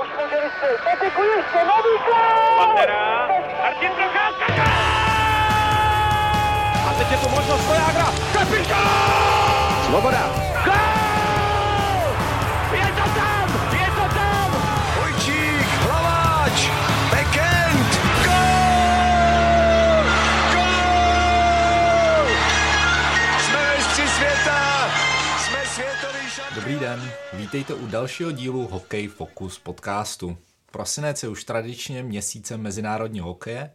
Už může vystřelit. Patiku ještě, nový gol! Pantera, Martin Procházka, A teď je tu možnost Vojágra, kapitán! Svoboda. Dobrý den, vítejte u dalšího dílu Hokej Focus podcastu. Prosinec je už tradičně měsícem mezinárodního hokeje,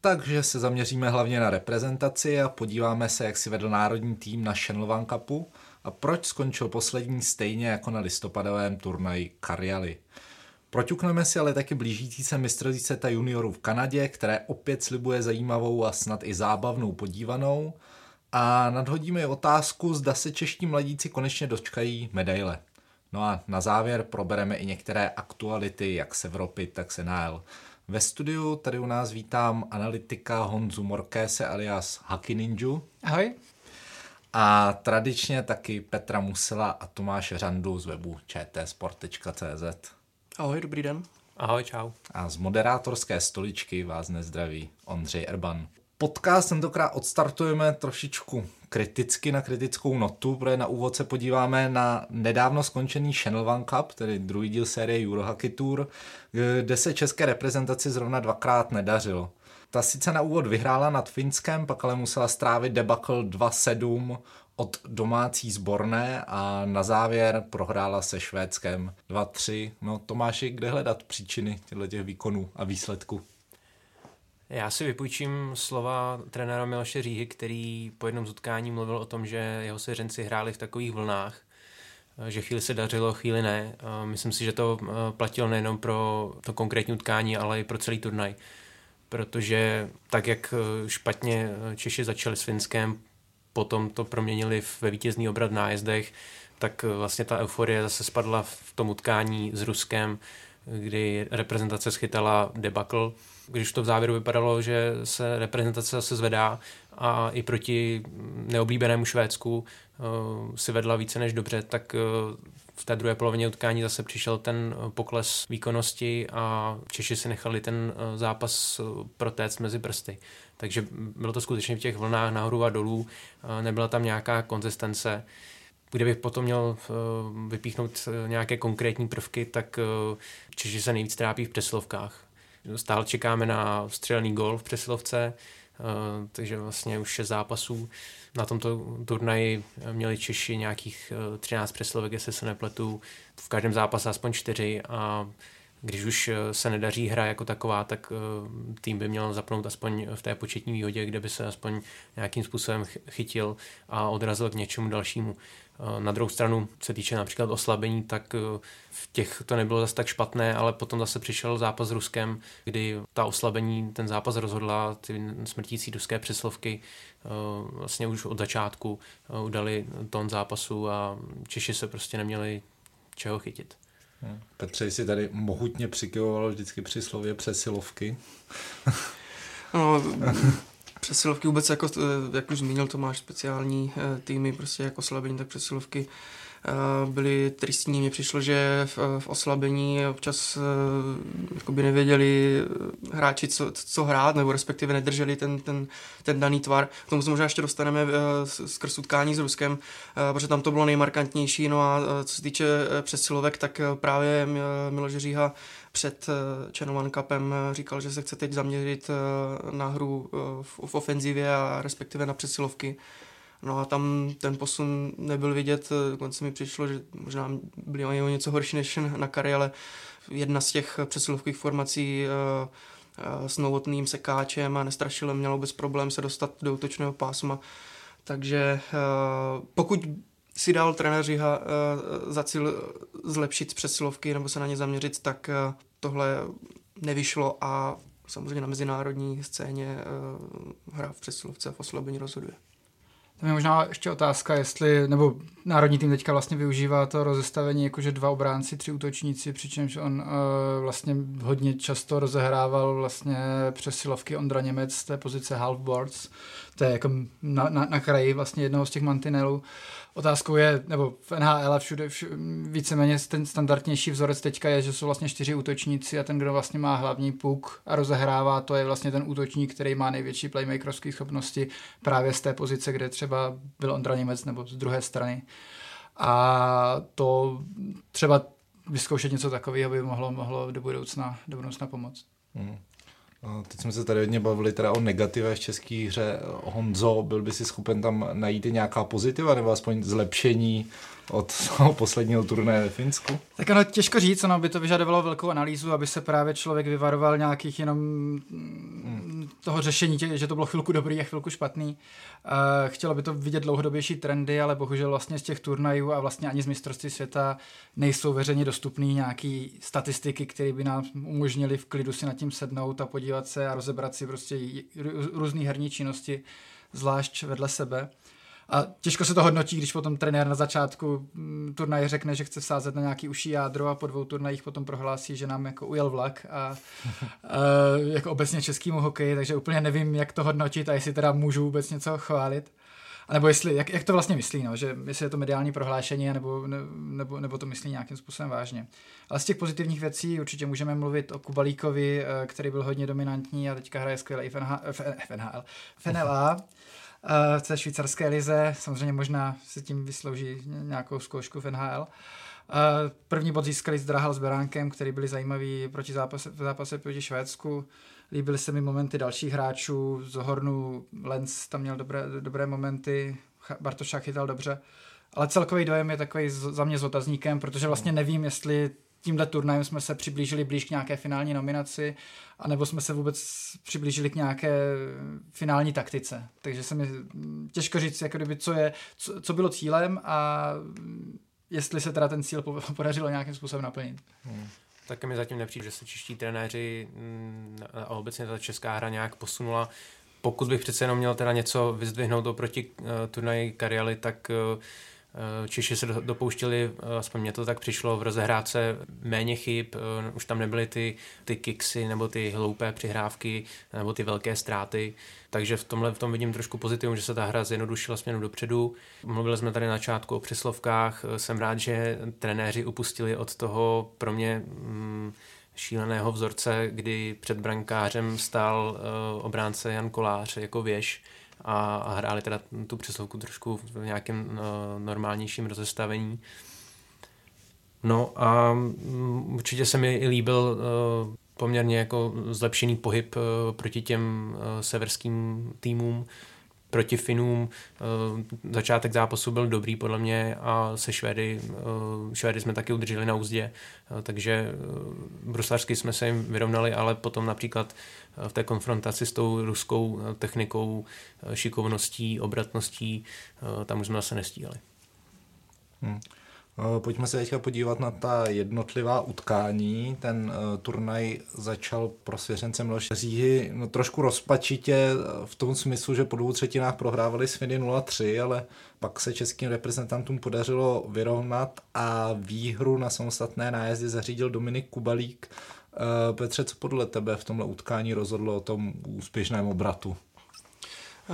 takže se zaměříme hlavně na reprezentaci a podíváme se, jak si vedl národní tým na Shenlovan Cupu a proč skončil poslední stejně jako na listopadovém turnaji Karjaly. Proťukneme si ale taky blížící se mistrovství světa juniorů v Kanadě, které opět slibuje zajímavou a snad i zábavnou podívanou a nadhodíme i otázku, zda se čeští mladíci konečně dočkají medaile. No a na závěr probereme i některé aktuality, jak z Evropy, tak se NHL. Ve studiu tady u nás vítám analytika Honzu Morkése alias Haki Ninju Ahoj. a tradičně taky Petra Musela a Tomáše Řandu z webu čtsport.cz. Ahoj, dobrý den. Ahoj, čau. A z moderátorské stoličky vás nezdraví Ondřej Erban. Podcast tentokrát odstartujeme trošičku kriticky na kritickou notu, protože na úvod se podíváme na nedávno skončený Channel Cup, tedy druhý díl série Eurohockey Tour, kde se české reprezentaci zrovna dvakrát nedařilo. Ta sice na úvod vyhrála nad Finskem, pak ale musela strávit debakl 2-7 od domácí sborné a na závěr prohrála se Švédskem 2-3. No Tomáši, kde hledat příčiny těchto těch výkonů a výsledků? Já si vypůjčím slova trenéra Miloše Říhy, který po jednom z utkání mluvil o tom, že jeho seřenci hráli v takových vlnách, že chvíli se dařilo, chvíli ne. Myslím si, že to platilo nejenom pro to konkrétní utkání, ale i pro celý turnaj. Protože tak, jak špatně Češi začali s Finskem, potom to proměnili ve vítězný obrat v nájezdech, tak vlastně ta euforie zase spadla v tom utkání s Ruskem, kdy reprezentace schytala debakl, když to v závěru vypadalo, že se reprezentace zase zvedá a i proti neoblíbenému Švédsku uh, si vedla více než dobře, tak uh, v té druhé polovině utkání zase přišel ten pokles výkonnosti a Češi si nechali ten zápas protéct mezi prsty. Takže bylo to skutečně v těch vlnách nahoru a dolů, nebyla tam nějaká konzistence. Kdybych potom měl vypíchnout nějaké konkrétní prvky, tak Češi se nejvíc trápí v přesilovkách. Stále čekáme na střelný gol v přesilovce, takže vlastně už šest zápasů. Na tomto turnaji měli Češi nějakých 13 přesilovek, jestli se nepletu, v každém zápase aspoň čtyři a když už se nedaří hra jako taková, tak tým by měl zapnout aspoň v té početní výhodě, kde by se aspoň nějakým způsobem chytil a odrazil k něčemu dalšímu. Na druhou stranu se týče například oslabení, tak v těch to nebylo zase tak špatné, ale potom zase přišel zápas s Ruskem, kdy ta oslabení ten zápas rozhodla, ty smrtící ruské přeslovky vlastně už od začátku udali tón zápasu a Češi se prostě neměli čeho chytit. Petře si tady mohutně přikyvoval vždycky při slově přesilovky. No, přesilovky vůbec, jako, jak už zmínil Tomáš, speciální týmy, prostě jako oslabení, tak přesilovky byly tristní. Mně přišlo, že v, v oslabení občas jakoby nevěděli hráči, co, co hrát, nebo respektive nedrželi ten, ten, ten daný tvar. K tomu se možná ještě dostaneme skrz utkání s Ruskem, protože tam to bylo nejmarkantnější. No a co se týče přesilovek, tak právě Miloš Říha před Channel Cupem říkal, že se chce teď zaměřit na hru v, ofenzivě a respektive na přesilovky. No a tam ten posun nebyl vidět, dokonce mi přišlo, že možná byli o něco horší než na kary, ale jedna z těch přesilovkových formací s novotným sekáčem a nestrašilem mělo bez problém se dostat do útočného pásma. Takže pokud si dal trenér za cíl zlepšit přesilovky nebo se na ně zaměřit, tak tohle nevyšlo a samozřejmě na mezinárodní scéně hra v přesilovce a v oslabení rozhoduje. Tam je možná ještě otázka, jestli, nebo národní tým teďka vlastně využívá to rozestavení jakože dva obránci, tři útočníci, přičemž on uh, vlastně hodně často rozehrával vlastně přesilovky Ondra Němec z té pozice halfboards, to je jako na, na, na kraji vlastně jednoho z těch mantinelů Otázkou je, nebo v NHL a všude, všude víceméně ten standardnější vzorec teďka je, že jsou vlastně čtyři útočníci a ten, kdo vlastně má hlavní puk a rozehrává, to je vlastně ten útočník, který má největší playmakerovské schopnosti právě z té pozice, kde třeba byl Ondra Němec nebo z druhé strany. A to třeba vyzkoušet něco takového by mohlo, mohlo do budoucna, do budoucna pomoct. Hmm. Teď jsme se tady hodně bavili teda o negativech v české hře. Honzo, byl by si schopen tam najít nějaká pozitiva nebo aspoň zlepšení od toho posledního turnaje ve Finsku? Tak ano, těžko říct, ono by to vyžadovalo velkou analýzu, aby se právě člověk vyvaroval nějakých jenom hmm. toho řešení, že to bylo chvilku dobrý a chvilku špatný. Uh, chtělo by to vidět dlouhodobější trendy, ale bohužel vlastně z těch turnajů a vlastně ani z mistrovství světa nejsou veřejně dostupné nějaké statistiky, které by nám umožnili v klidu si nad tím sednout a podívat se a rozebrat si prostě různé herní činnosti, zvlášť vedle sebe. A těžko se to hodnotí, když potom trenér na začátku mm, turnaje řekne, že chce sázet na nějaký uší jádro a po dvou turnajích potom prohlásí, že nám jako ujel vlak a, a jako obecně českýmu hokeji, takže úplně nevím, jak to hodnotit a jestli teda můžu vůbec něco chválit. A nebo jestli, jak, jak to vlastně myslí, no? že jestli je to mediální prohlášení, nebo, nebo, nebo to myslí nějakým způsobem vážně. Ale z těch pozitivních věcí určitě můžeme mluvit o Kubalíkovi, eh, který byl hodně dominantní a teďka hraje skvěle i v, NHL, v, NHL, v NLA v té švýcarské lize. Samozřejmě možná se tím vyslouží nějakou zkoušku v NHL. První bod získali s Drahal s Beránkem, který byli zajímavý proti zápase, v zápase proti Švédsku. Líbily se mi momenty dalších hráčů, z Hornu Lenz tam měl dobré, dobré momenty, Bartošák chytal dobře. Ale celkový dojem je takový za mě s otazníkem, protože vlastně nevím, jestli tímhle turnajem jsme se přiblížili blíž k nějaké finální nominaci, anebo jsme se vůbec přiblížili k nějaké finální taktice. Takže se mi těžko říct, jako kdyby, co, je, co, co bylo cílem a jestli se teda ten cíl podařilo nějakým způsobem naplnit. Hmm. Tak mi zatím nepřijde, že se čeští trenéři mm, a obecně ta česká hra nějak posunula. Pokud bych přece jenom měl teda něco vyzdvihnout oproti uh, turnaji Karialy, tak uh, Češi se dopouštěli, eh, aspoň mě to tak přišlo, v rozehrádce méně chyb, eh, už tam nebyly ty, ty kiksy nebo ty hloupé přihrávky nebo ty velké ztráty, takže v tomhle v tom vidím trošku pozitivum, že se ta hra zjednodušila směru dopředu. Mluvili jsme tady na začátku o přeslovkách, jsem rád, že trenéři upustili od toho pro mě mm, šíleného vzorce, kdy před brankářem stál obránce Jan Kolář jako věž a, a hráli teda tu přeslovku trošku v nějakém uh, normálnějším rozestavení. No a um, určitě se mi i líbil uh, poměrně jako zlepšený pohyb uh, proti těm uh, severským týmům proti Finům. Eh, začátek zápasu byl dobrý podle mě a se Švédy, eh, Švédy jsme taky udrželi na úzdě, eh, takže bruslařsky jsme se jim vyrovnali, ale potom například v té konfrontaci s tou ruskou technikou, šikovností, obratností, tam už jsme zase nestíhali. Hmm. Eh, pojďme se teďka podívat na ta jednotlivá utkání. Ten uh, turnaj začal pro svěřence Miloše Říhy no, trošku rozpačitě eh, v tom smyslu, že po dvou třetinách prohrávali s Finy 0-3, ale pak se českým reprezentantům podařilo vyrovnat a výhru na samostatné nájezdy zařídil Dominik Kubalík. Uh, Petře, co podle tebe v tomhle utkání rozhodlo o tom úspěšném obratu?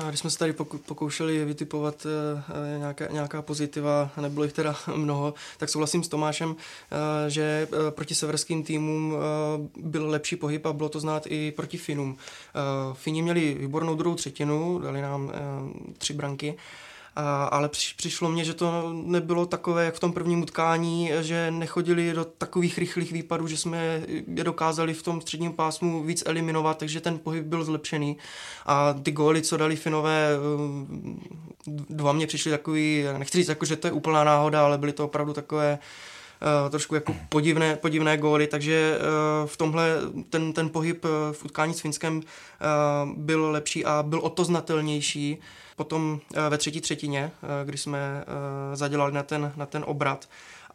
Když jsme se tady pokoušeli vytipovat eh, eh, nějaká, nějaká pozitiva, nebylo jich teda mnoho, tak souhlasím s Tomášem, eh, že proti severským týmům byl lepší pohyb a bylo to znát i proti Finům. Fini měli výbornou druhou třetinu, dali nám tři branky a, ale přišlo mně, že to nebylo takové, jak v tom prvním utkání, že nechodili do takových rychlých výpadů, že jsme je dokázali v tom středním pásmu víc eliminovat, takže ten pohyb byl zlepšený. A ty góly, co dali Finové, dva mě přišly takový, nechci říct, jako, že to je úplná náhoda, ale byly to opravdu takové trošku jako podivné, podivné góly, takže uh, v tomhle ten, ten pohyb uh, v utkání s Finskem byl lepší a byl o to znatelnější. Potom eh, ve třetí třetině, eh, kdy jsme eh, zadělali na ten, na ten obrat,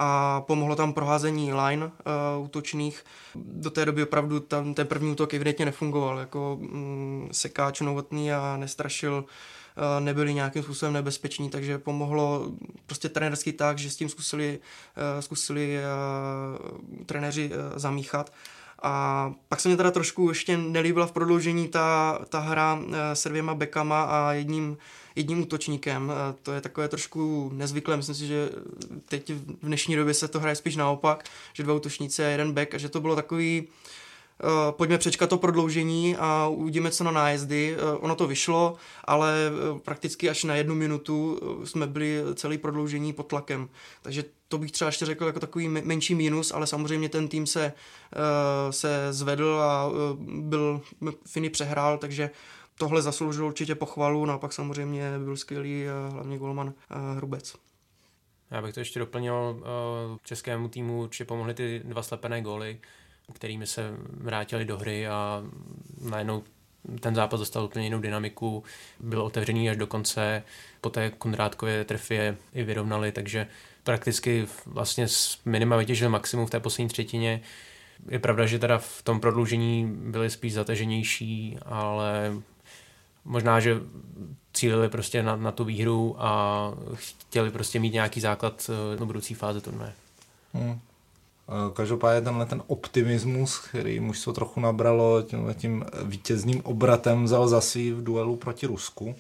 a pomohlo tam proházení line uh, útočných. Do té doby opravdu tam ten první útok evidentně nefungoval, jako um, sekáč novotný a nestrašil, uh, nebyli nějakým způsobem nebezpeční, takže pomohlo prostě trenerský tak, že s tím zkusili, uh, zkusili uh, trenéři zamíchat A pak se mě teda trošku ještě nelíbila v prodloužení ta, ta hra se dvěma bekama a jedním, jedním útočníkem. To je takové trošku nezvyklé, myslím si, že teď v dnešní době se to hraje spíš naopak, že dva útočníci a jeden back a že to bylo takový Uh, pojďme přečkat to prodloužení a uvidíme, co na nájezdy. Uh, ono to vyšlo, ale uh, prakticky až na jednu minutu jsme byli celý prodloužení pod tlakem. Takže to bych třeba ještě řekl jako takový menší mínus, ale samozřejmě ten tým se, se zvedl a byl, Finy přehrál, takže tohle zasloužil určitě pochvalu, no a pak samozřejmě byl skvělý hlavně golman Hrubec. Já bych to ještě doplnil, českému týmu určitě pomohly ty dva slepené góly, kterými se vrátili do hry a najednou ten zápas dostal úplně jinou dynamiku, byl otevřený až do konce, po té Konrádkově trefě i vyrovnali, takže prakticky vlastně s minima vytěžil maximum v té poslední třetině. Je pravda, že teda v tom prodloužení byli spíš zateženější, ale možná, že cílili prostě na, na tu výhru a chtěli prostě mít nějaký základ eh, do budoucí fáze turnaje. Hmm. Eh, každopádně tenhle ten optimismus, který mužstvo trochu nabralo tím, vítězným obratem, vzal za svý v duelu proti Rusku,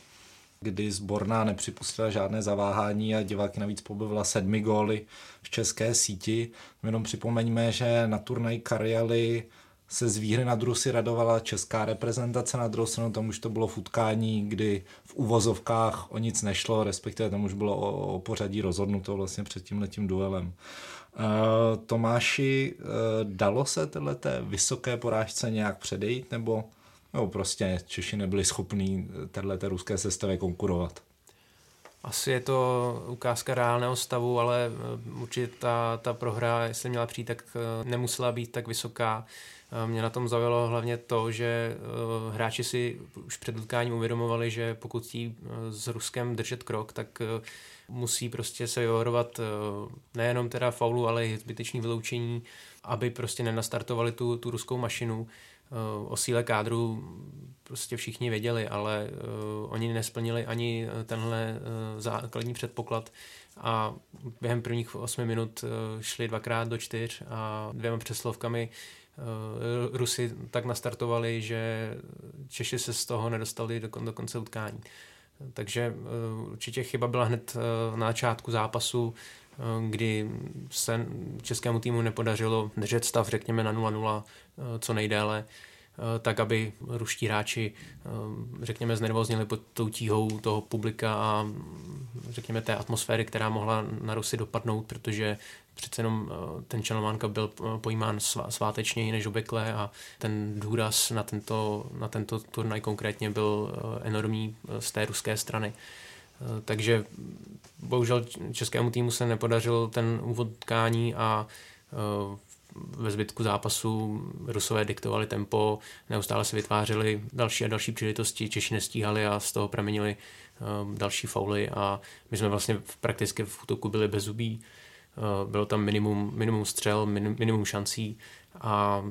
kdy zborná nepřipustila žádné zaváhání a diváky navíc pobavila sedmi góly v české síti. Jenom připomeňme, že na turnaj Karjaly se z výhry na Rusy radovala česká reprezentace, na druhou stranu tam už to bylo v utkání, kdy v uvozovkách o nic nešlo, respektive tam už bylo o, o pořadí rozhodnuto vlastně před tím letím duelem. Uh, Tomáši, uh, dalo se té vysoké porážce nějak předejít, nebo, nebo prostě Češi nebyli schopní této ruské sestavě konkurovat? Asi je to ukázka reálného stavu, ale eh, určitě ta, ta prohra, jestli měla přijít, tak nemusela být tak vysoká. Mě na tom zaujalo hlavně to, že hráči si už před utkáním uvědomovali, že pokud chtějí s Ruskem držet krok, tak musí prostě se vyvarovat eh, nejenom teda faulu, ale i zbytečný vyloučení, aby prostě nenastartovali tu, tu ruskou mašinu. Eh, o síle kádru prostě všichni věděli, ale uh, oni nesplnili ani tenhle základní předpoklad a během prvních 8 minut šli dvakrát do čtyř a dvěma přeslovkami Rusy tak nastartovali, že Češi se z toho nedostali do, do konce utkání. Takže eh, určitě chyba byla hned eh, na začátku zápasu, eh, kdy se českému týmu nepodařilo držet stav, řekněme, na 0-0 co nejdéle, tak aby ruští hráči, řekněme, znervozněli pod tou tíhou toho publika a řekněme té atmosféry, která mohla na Rusy dopadnout, protože přece jenom eh, ten Channel Cup byl eh, pojímán svátečněji než obvykle a ten důraz na tento, na tento turnaj konkrétně byl eh, enormní z té ruské strany. Takže bohužel českému týmu se nepodařil ten úvod tkání a ve zbytku zápasu Rusové diktovali tempo, neustále se vytvářely další a další příležitosti, Češi nestíhali a z toho pramenili další fauly a my jsme vlastně prakticky v útoku byli bez zubí. Eh, bylo tam minimum, minimum střel, minimum šancí a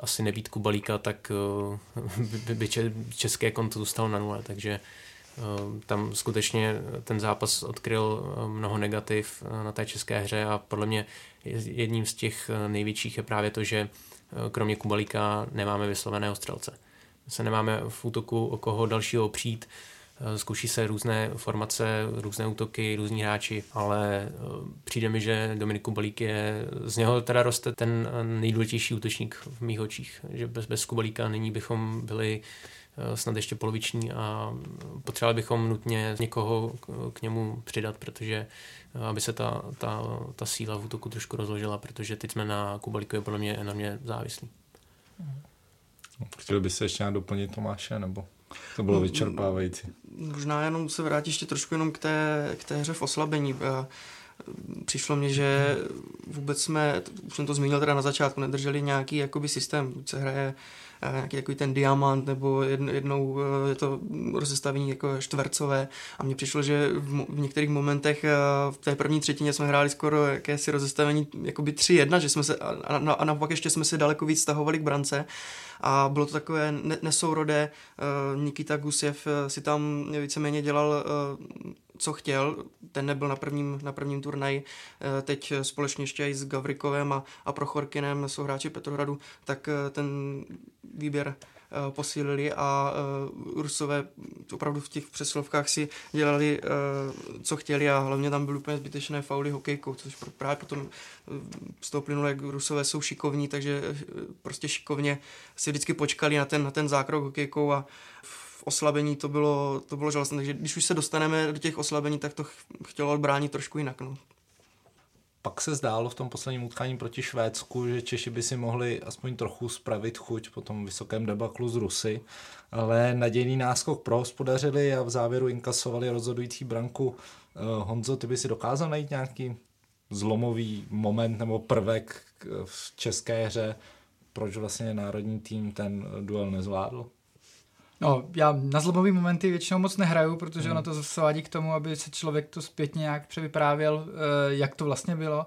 asi nebýt Kubalíka, tak eh, by, české konto zůstalo na nule, takže eh, tam skutečně ten zápas odkryl mnoho negativ na té české hře a podle mě jedním z těch největších je právě to, že kromě Kubalíka nemáme vysloveného střelce. Se nemáme v útoku o koho dalšího přijít, zkouší se různé formace, různé útoky, různí hráči, ale eh, přijde mi, že Dominik Kubalík je, z něho teda roste ten eh, nejdůležitější útočník v mých očích, že bez, bez Kubalíka nyní bychom byli snad ještě poloviční a potřebovali bychom nutně někoho k němu přidat, protože aby se ta, ta, ta síla v útoku trošku rozložila, protože teď jsme na Kubalíkovi podle mě enormně závislí. Chtěl by se ještě doplnit Tomáše, nebo? To bylo vyčerpávající. Možná jenom se vrátit ještě trošku jenom k té, k té hře v oslabení. Přišlo mně, že vůbec jsme, už jsem to zmínil teda na začátku, nedrželi nějaký jakoby systém, buď se hraje eh, nějaký takový ten diamant, nebo jednou eh, je to rozestavení jako čtvercové a mně přišlo, že v, některých momentech eh, v té první třetině jsme hráli skoro jakési rozestavení jakoby 3-1, že jsme se, a, a, a naopak ještě jsme se daleko víc stahovali k brance a bylo to takové nesourodé. Nikita Gusjev si tam víceméně dělal co chtěl, ten nebyl na prvním, na prvním turnaji, teď společně ještě i s Gavrikovem a, a Prochorkinem, jsou hráči Petrohradu, tak ten výběr Eh, posílili a Rusové opravdu v těch přesilovkách si dělali, co chtěli a hlavně tam byly úplně zbytečné fauly hokejkou, což právě potom z toho plynulo, jak Rusové jsou šikovní, takže prostě šikovně si vždycky počkali na ten, na ten zákrok hokejkou a oslabení to bylo, to bylo žalostné, takže když už se dostaneme do těch oslabení, tak to chtělo odbránit trošku jinak. No. Pak se zdálo v tom posledním utkání proti Švédsku, že Češi by si mohli aspoň trochu spravit chuť po tom vysokém debaklu z Rusy, ale nadějný náskok prohospodařili a v závěru inkasovali rozhodující branku. Eh, Honzo, ty by si dokázal najít nějaký zlomový moment nebo prvek v české hře, proč vlastně národní tým ten duel nezvládl? No, já na zlomový momenty většinou moc nehraju, protože hmm. ono to zase vádí k tomu, aby se člověk to zpětně nějak převyprávěl, eh, jak to vlastně bylo.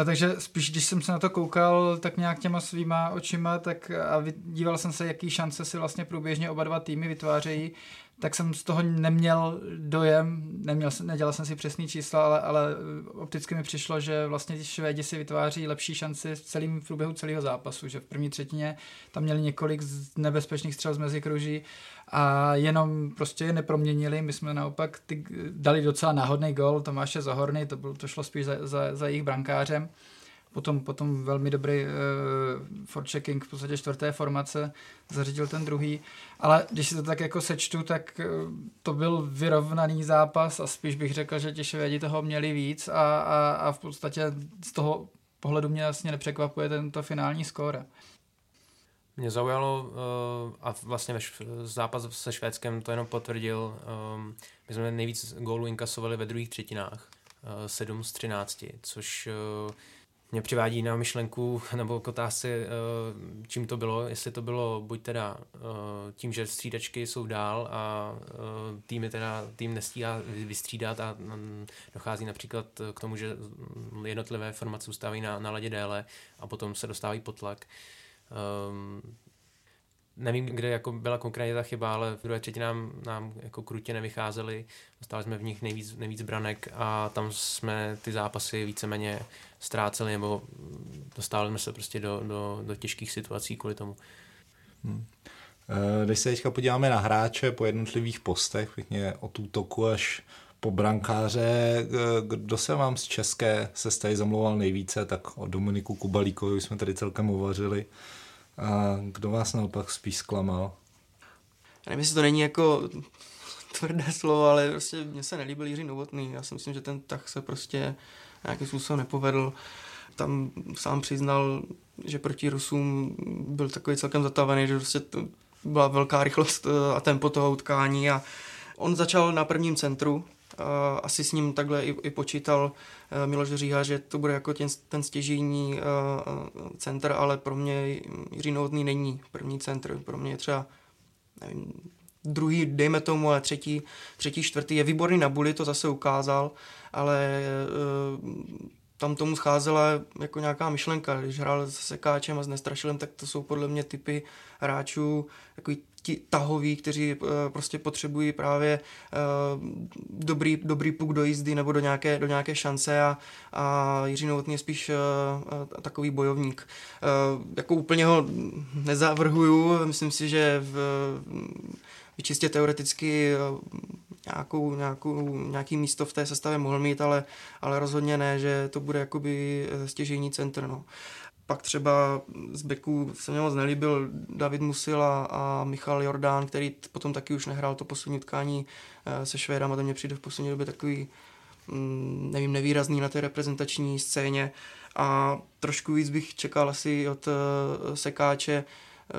Eh, takže spíš, když jsem se na to koukal tak nějak těma svýma očima, tak a díval jsem se, jaký šance si vlastně průběžně oba dva týmy vytvářejí, tak jsem z toho neměl dojem, neměl, nedělal jsem si přesný čísla, ale, ale opticky mi přišlo, že vlastně ti Švédi si vytváří lepší šanci v celém průběhu celého zápasu, že v první třetině tam měli několik nebezpečných střel z mezikruží a jenom prostě je neproměnili, my jsme naopak ty, dali docela náhodný gol Tomáše Zahorny, to, bylo, to šlo spíš za, za, za jejich brankářem, potom, potom velmi dobrý uh, forechecking v podstatě čtvrté formace, zařídil ten druhý, ale když si to tak jako sečtu, tak uh, to byl vyrovnaný zápas a spíš bych řekl, že ti Švédi toho měli víc a, a, a v podstatě z toho pohledu mě vlastně nepřekvapuje tento finální skóre. Mě zaujalo, uh, a vlastně zápas se Švédskem to jenom potvrdil, um, my jsme nejvíc gólů inkasovali ve druhých třetinách, uh, 7 z 13, což mě přivádí na myšlenku nebo k otázce, eh, čím to bylo, jestli to bylo buď teda eh, tím, že střídačky jsou dál a eh, týmy teda, tým nestíhá vystřídat a mm, dochází například k tomu, že jednotlivé formace ustávají na, na ledě déle a potom se dostávají pod tlak. Nevím, kde jako byla konkrétně ta chyba, ale v druhé třetí nám, nám jako krutě nevycházeli, dostali jsme v nich nejvíc, nejvíc branek a tam jsme ty zápasy víceméně ztráceli nebo dostávali jsme se prostě do, do, do těžkých situací kvůli tomu. Hmm. Eh, když se teďka podíváme na hráče po jednotlivých postech, pěkně od útoku až po brankáře, eh, kdo se vám z České se tady zamlouval nejvíce, tak o Dominiku Kubalíkovi jsme tady celkem hovořili. A kdo vás naopak spíš zklamal? Já nevím, jestli to není jako tvrdé slovo, ale prostě mně se nelíbil Jiří Novotný. Já si myslím, že ten tak se prostě nějakým způsobem nepovedl. Tam sám přiznal, že proti Rusům byl takový celkem zatavený, že prostě to byla velká rychlost eh, a tempo toho utkání a on začal na prvním centru, asi s ním takhle i, i počítal eh, Miloš Říha, že to bude jako ten, ten stěžení uh, centr, ale pro mě Jiří Novotný není první centr. Pro mě je třeba nevím, druhý, dejme tomu, ale třetí, třetí, čtvrtý. Je výborný na buli, to zase ukázal, ale tam tomu scházela jako nějaká myšlenka. Když hrál s Sekáčem a s Nestrašilem, tak to jsou podle mě typy hráčů, takový ti tahoví, kteří uh, prostě potřebují právě uh, dobrý, dobrý puk do jízdy nebo do nějaké, do nějaké šance a, a Jiří Novotný je spíš uh, takový bojovník. Jako úplně ho nezavrhuju, myslím si, že v, čistě teoreticky nějakou, nějakou, nějaký místo v té sestavě mohl mít, ale, ale rozhodně ne, že to bude jakoby stěžení centr. No. Pak třeba z Beku se mě moc nelíbil David Musila a Michal Jordán, který potom taky už nehrál to poslední utkání eh, se Švédama, to mě přijde v poslední době takový, mm, nevím, nevýrazný na té reprezentační scéně. A trošku víc bych čekal asi od eh, Sekáče eh,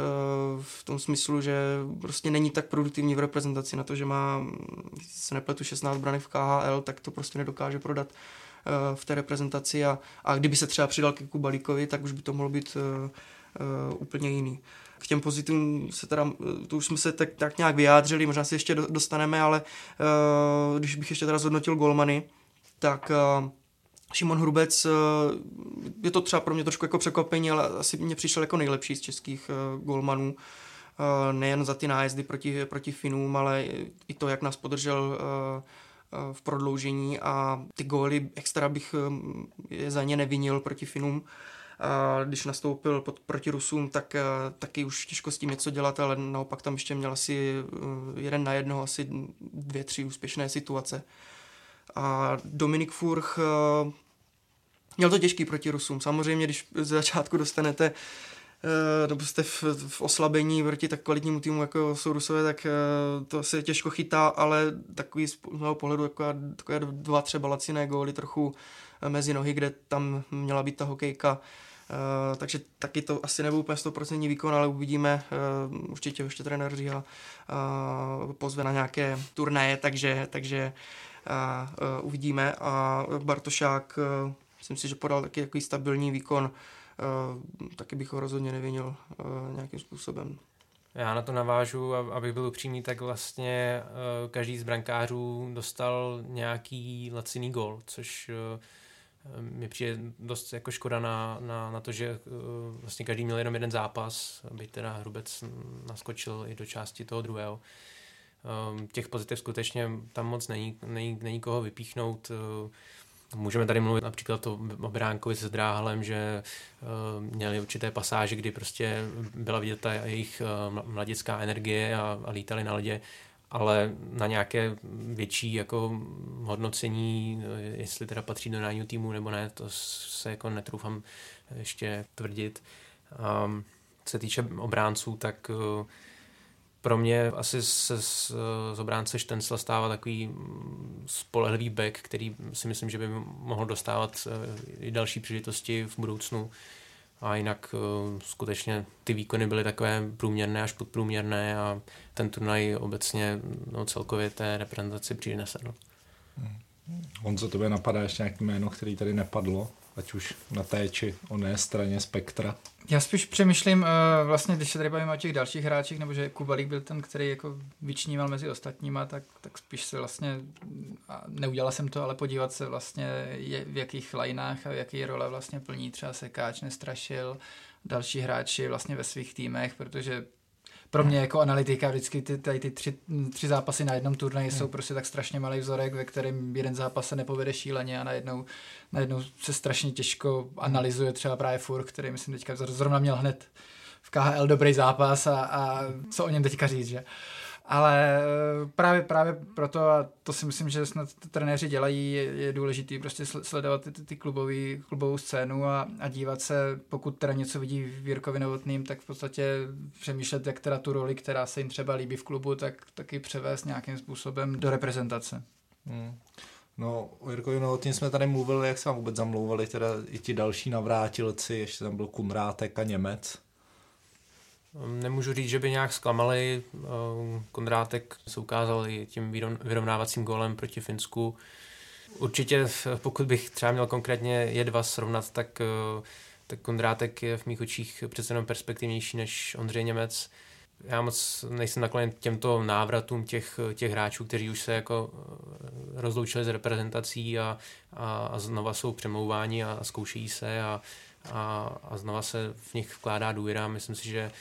v tom smyslu, že prostě není tak produktivní v reprezentaci na to, že má, se nepletu, 16 branek v KHL, tak to prostě nedokáže prodat v té reprezentaci a, a kdyby se třeba přidal ke Kubalíkovi, tak už by to mohlo být uh, uh, úplně jiný. K těm pozitivům se teda, to už jsme se tak, tak nějak vyjádřili, možná si ještě dostaneme, ale když bych ještě teda zhodnotil golmany, tak Šimon Hrubec, je to třeba pro mě trošku jako překvapení, ale asi mě přišel jako nejlepší z českých golmanů. Nejen za ty nájezdy proti, proti Finům, ale i to, jak nás podržel v prodloužení a ty góly extra bych je za ně nevinil proti Finům. A když nastoupil pod, proti Rusům, tak taky už těžko s tím něco dělat, ale naopak tam ještě měl asi jeden na jednoho, asi dvě, tři úspěšné situace. A Dominik Furch měl to těžký proti Rusům. Samozřejmě, když z začátku dostanete Eh, nebo jste v, v oslabení proti tak kvalitnímu týmu, jako jsou Rusové, tak eh, to se těžko chytá, ale takový z mého pohledu takové, takové dva třeba laciné góly trochu eh, mezi nohy, kde tam měla být ta hokejka. Uh, takže taky to asi nebyl úplně 100% výkon, ale uvidíme, uh, určitě ještě trenér Říha uh, pozve na nějaké turnaje, takže, takže uh, uh, uvidíme a Bartošák uh, myslím si, že podal taky takový stabilní výkon, Eh, taky bych ho rozhodně nevinil eh, nějakým způsobem. Já na to navážu, abych byl upřímný, tak vlastně eh, každý z brankářů dostal nějaký laciný gol, což mi přijde dost jako škoda na, na, na to, že vlastně každý měl jenom jeden zápas, aby teda Hrubec naskočil i do části toho druhého. Těch pozitiv skutečně tam moc není, není, není koho vypíchnout. Můžeme tady mluvit například o Bránkovi s Dráhalem, že uh, měli určité pasáže, kdy prostě byla vidět ta jejich uh, mladická energie a, lítali na ledě, ale na nějaké větší jako hodnocení, eh, jestli teda patří do nájmu týmu nebo ne, to se jako netroufám ještě tvrdit. Co se týče obránců, tak uh, pro mě asi se z, z obránce Štencla stává takový mm, spolehlivý back, který si myslím, že by mohl dostávat eh, i další příležitosti v budoucnu. A jinak uh, skutečně ty výkony byly takové průměrné až podprůměrné a ten turnaj obecně no, celkově té reprezentaci přinese. No. On za tebe napadá ještě nějaké jméno, který tady nepadlo? ať už na té či oné straně spektra. Já spíš přemýšlím, uh, vlastně, když se tady bavíme o těch dalších hráčích, nebo že Kubalík byl ten, který jako vyčníval mezi ostatníma, tak, tak spíš se vlastně, neudělal jsem to, ale podívat se vlastně, je, v jakých lajnách a v jaký role vlastně plní třeba Sekáč, Nestrašil, další hráči vlastně ve svých týmech, protože pro mě jako analytika vždycky ty, tady ty tři, tři zápasy na jednom turnaji hmm. jsou prostě tak strašně malý vzorek, ve kterém jeden zápas se nepovede šíleně a najednou, najednou se strašně těžko analyzuje třeba právě Fur, který myslím teďka zrovna měl hned v KHL dobrý zápas a, a co o něm teďka říct, že? Uh, ale eh, právě, právě proto, a to si myslím, že snad trenéři dělají, je, je důležité prostě sledovat ty, ty klubový, klubovou scénu a, a dívat se, pokud teda něco vidí v Jirkovi Novotným, tak v podstatě přemýšlet, jak teda tu roli, která se jim třeba líbí v klubu, tak taky převést nějakým způsobem do reprezentace. Hmm. No, o Jirkovi Novotným jsme tady mluvili, jak se vám vůbec zamlouvali, teda i ti další navrátilci, ještě tam byl Kumrátek a Němec. Nemůžu říct, že by nějak zklamali. Kondrátek se ukázal i tím vyrovnávacím gólem proti Finsku. Určitě, pokud bych třeba měl konkrétně je dva srovnat, tak, tak Kondrátek je v mých očích přece jenom perspektivnější než Ondřej Němec. Já moc nejsem nakloněn těmto návratům těch, těch hráčů, kteří už se jako eh, rozloučili s reprezentací a, a, a znova jsou přemlouváni a, a zkoušejí se a, a, a znova se v nich vkládá důvěra. Myslím si, že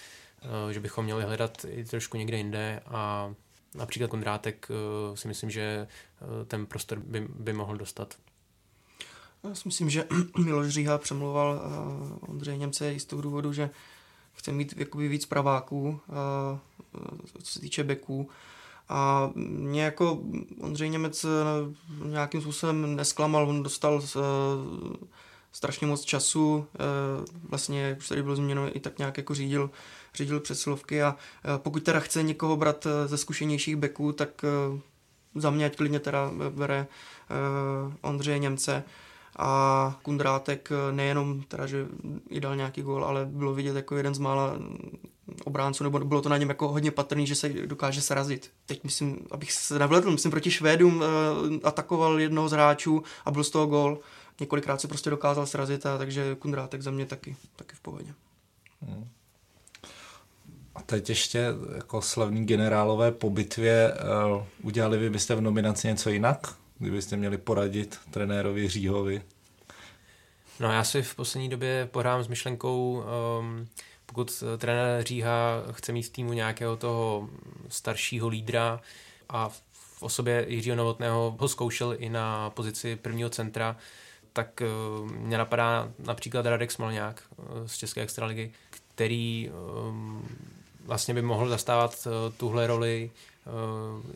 že bychom měli hledat i trošku někde jinde a například Kondrátek eh, si myslím, že eh, ten prostor by, by mohl dostat. Já si myslím, že Miloš Říha přemluval Ondřej Němce i z toho důvodu, že chce mít jakoby víc praváků, co se týče beků. A mě jako Ondřej Němec nějakým způsobem nesklamal, on dostal strašně moc času, vlastně, jak už tady bylo i tak nějak jako řídil řídil přesilovky a pokud teda chce někoho brát eh, ze zkušenějších beků, tak eh, za mě ať klidně teda bere eh, Ondřeje Němce a Kundrátek nejenom teda, že i dal nějaký gól, ale bylo vidět jako jeden z mála obránců, nebo bylo to na něm jako hodně patrný, že se dokáže srazit. Teď myslím, abych se nevledl, myslím proti Švédům atakoval jednoho z hráčů a byl z toho gól. Několikrát se prostě dokázal srazit, a takže Kundrátek za mě taky, taky v pohodě. Hmm. A teď ještě jako slavní generálové po bitvě, uh, udělali vy byste v nominaci něco jinak? Kdybyste měli poradit trenérovi Říhovi? No já si v poslední době pohrám s myšlenkou, um, pokud trenér Říha chce mít v týmu nějakého toho staršího lídra a v osobě Jiřího Novotného ho zkoušel i na pozici prvního centra, tak mě napadá například Radek Smolňák z České extraligy, který vlastně by mohl zastávat tuhle roli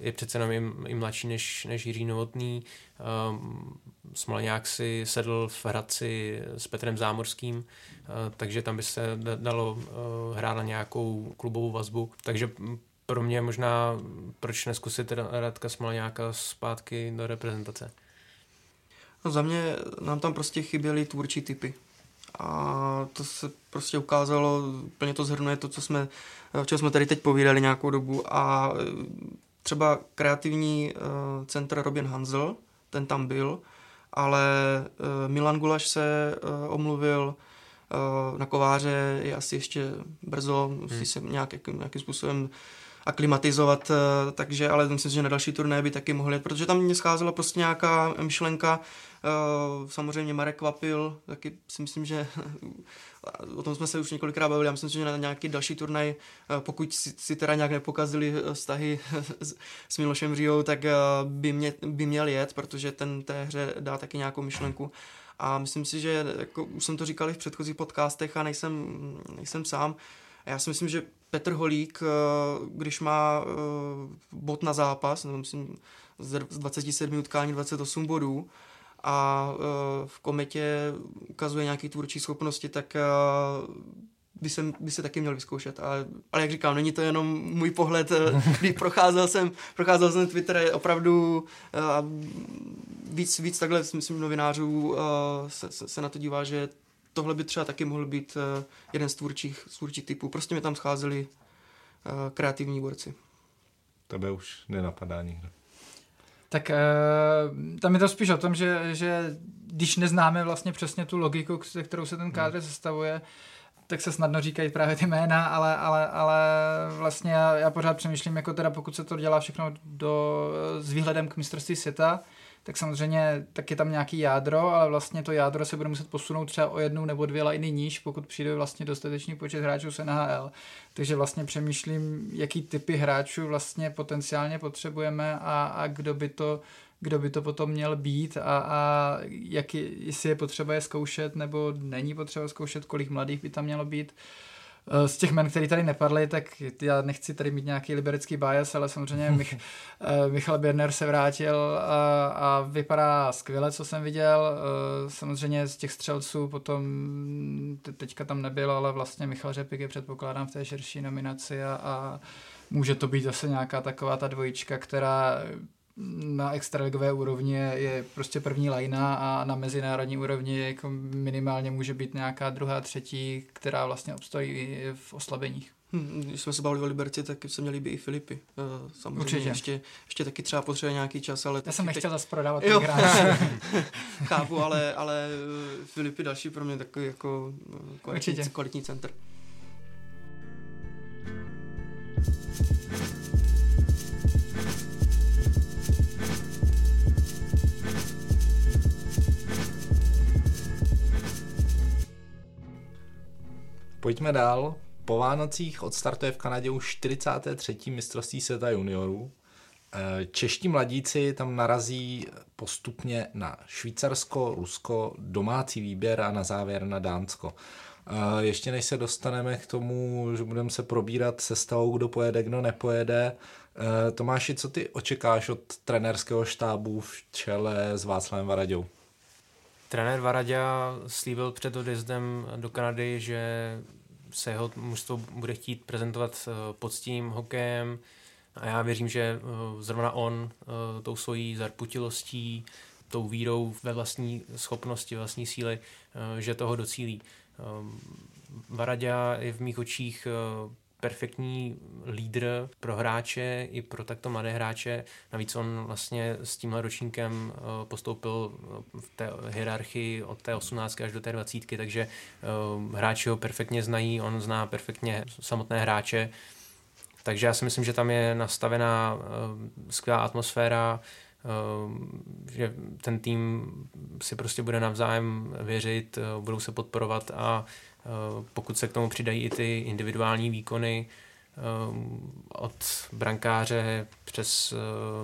je přece jenom i, mladší než, než Jiří Novotný. Smolňák si sedl v Hradci s Petrem Zámorským, takže tam by se dalo hrát na nějakou klubovou vazbu. Takže pro mě možná, proč neskusit Radka Smolňáka zpátky do reprezentace. No za mě nám tam prostě chyběly tvůrčí typy. A to se prostě ukázalo, plně to zhrnuje to, co jsme, o čem jsme tady teď povídali nějakou dobu. A třeba kreativní uh, centr Robin Hansel, ten tam byl, ale uh, Milan Gulaš se uh, omluvil uh, na kováře, je asi ještě brzo, musí hmm. se nějak, nějakým způsobem aklimatizovat, uh, takže ale myslím si, že na další turné by taky mohli, protože tam mě scházela prostě nějaká myšlenka, uh, samozřejmě Marek Kvapil, taky si myslím, že o tom jsme se už několikrát bavili, já myslím, že na nějaký další turnaj, eh, pokud si, si teda nějak nepokazili eh, vztahy s, Milošem Říjou, tak eh, by, mě, by měl jet, protože ten té hře dá taky nějakou myšlenku. A myslím si, že jako už jsem to říkal i v předchozích podcastech a nejsem, nejsem sám. Já si myslím, že Petr Holík, když má bod na zápas, myslím z 27 utkání 28 bodů, a e, v kometě ukazuje nějaké tvůrčí schopnosti, tak by se, by se taky měl vyzkoušet. Ale, ale jak říkám, není to jenom můj pohled, když procházel jsem, procházel jsem Twitter, opravdu víc, víc takhle, myslím, novinářů se, se, se na to dívá, že tohle by třeba taky mohl být jeden z tvůrčích, z tvůrčích typů. Prostě mi tam scházeli kreativní borci. Tebe už nenapadá nikdo. Tak uh, tam je to spíš o tom, že, že když neznáme vlastně přesně tu logiku, se kterou se ten hmm. kádr sestavuje, tak se snadno říkají právě ty jména, ale, ale, ale vlastně já, já pořád přemýšlím, jako teda pokud se to dělá všechno do, s výhledem k mistrovství světa, tak samozřejmě tak je tam nějaký jádro, ale vlastně to jádro se bude muset posunout třeba o jednu nebo dvě liny níž, pokud přijde vlastně dostatečný počet hráčů z NHL. Takže vlastně přemýšlím, jaký typy hráčů vlastně potenciálně potřebujeme a, a kdo by to kdo by to potom měl být a, a jak je, jestli je potřeba je zkoušet nebo není potřeba zkoušet, kolik mladých by tam mělo být. Uh, z těch men, který tady nepadly, tak já nechci tady mít nějaký liberický bias, ale samozřejmě Mich, eh, Michal Birner se vrátil a, a vypadá skvěle, co jsem viděl. Eh, samozřejmě z těch střelců potom teďka tam nebyl, ale vlastně Michal Řepik je předpokládám v té širší nominaci a, a může to být zase nějaká taková ta dvojička, která na extraligové úrovni je, prostě první lajna a na mezinárodní úrovni jako minimálně může být nějaká druhá, třetí, která vlastně obstojí v oslabeních. Hmm, když jsme se bavili o Liberci, tak se měli by i Filipy. Eh, samozřejmě Určitě. Ještě, ještě taky třeba potřebuje nějaký čas, ale... Já jsem nechtěl teď... zase prodávat jo. Chápu, ale, ale Filipy další pro mě takový jako eh, kvalitní, kvalitní center. Pojďme dál. Po Vánocích odstartuje v Kanadě už 43. mistrovství světa juniorů. Eh, čeští mladíci tam narazí postupně na Švýcarsko, Rusko, domácí výběr a na závěr na Dánsko. Eh, ještě než se dostaneme k tomu, že budeme se probírat se stavou, kdo pojede, kdo nepojede. Eh, Tomáši, co ty očekáš od trenerského štábu v čele s Václavem Varaďou? Trenér Varadě slíbil před odjezdem do Kanady, že se jeho mužstvo bude chtít prezentovat eh, pod tím hokejem a já věřím, že eh, zrovna on eh, tou svojí zarputilostí, tou vírou ve vlastní schopnosti, vlastní síly, že toho docílí. Varadě je v mých očích perfektní lídr pro hráče i pro takto mladé hráče. Navíc on vlastně s tímhle ročníkem eh, postoupil eh, v té hierarchii od té 18 až do té 20, takže eh, hráči ho perfektně znají, on zná perfektně samotné hráče. Takže já si myslím, že tam je nastavená skvělá atmosféra, že ten tým si prostě bude navzájem věřit, budou se podporovat a pokud se k tomu přidají i ty individuální výkony, od brankáře přes,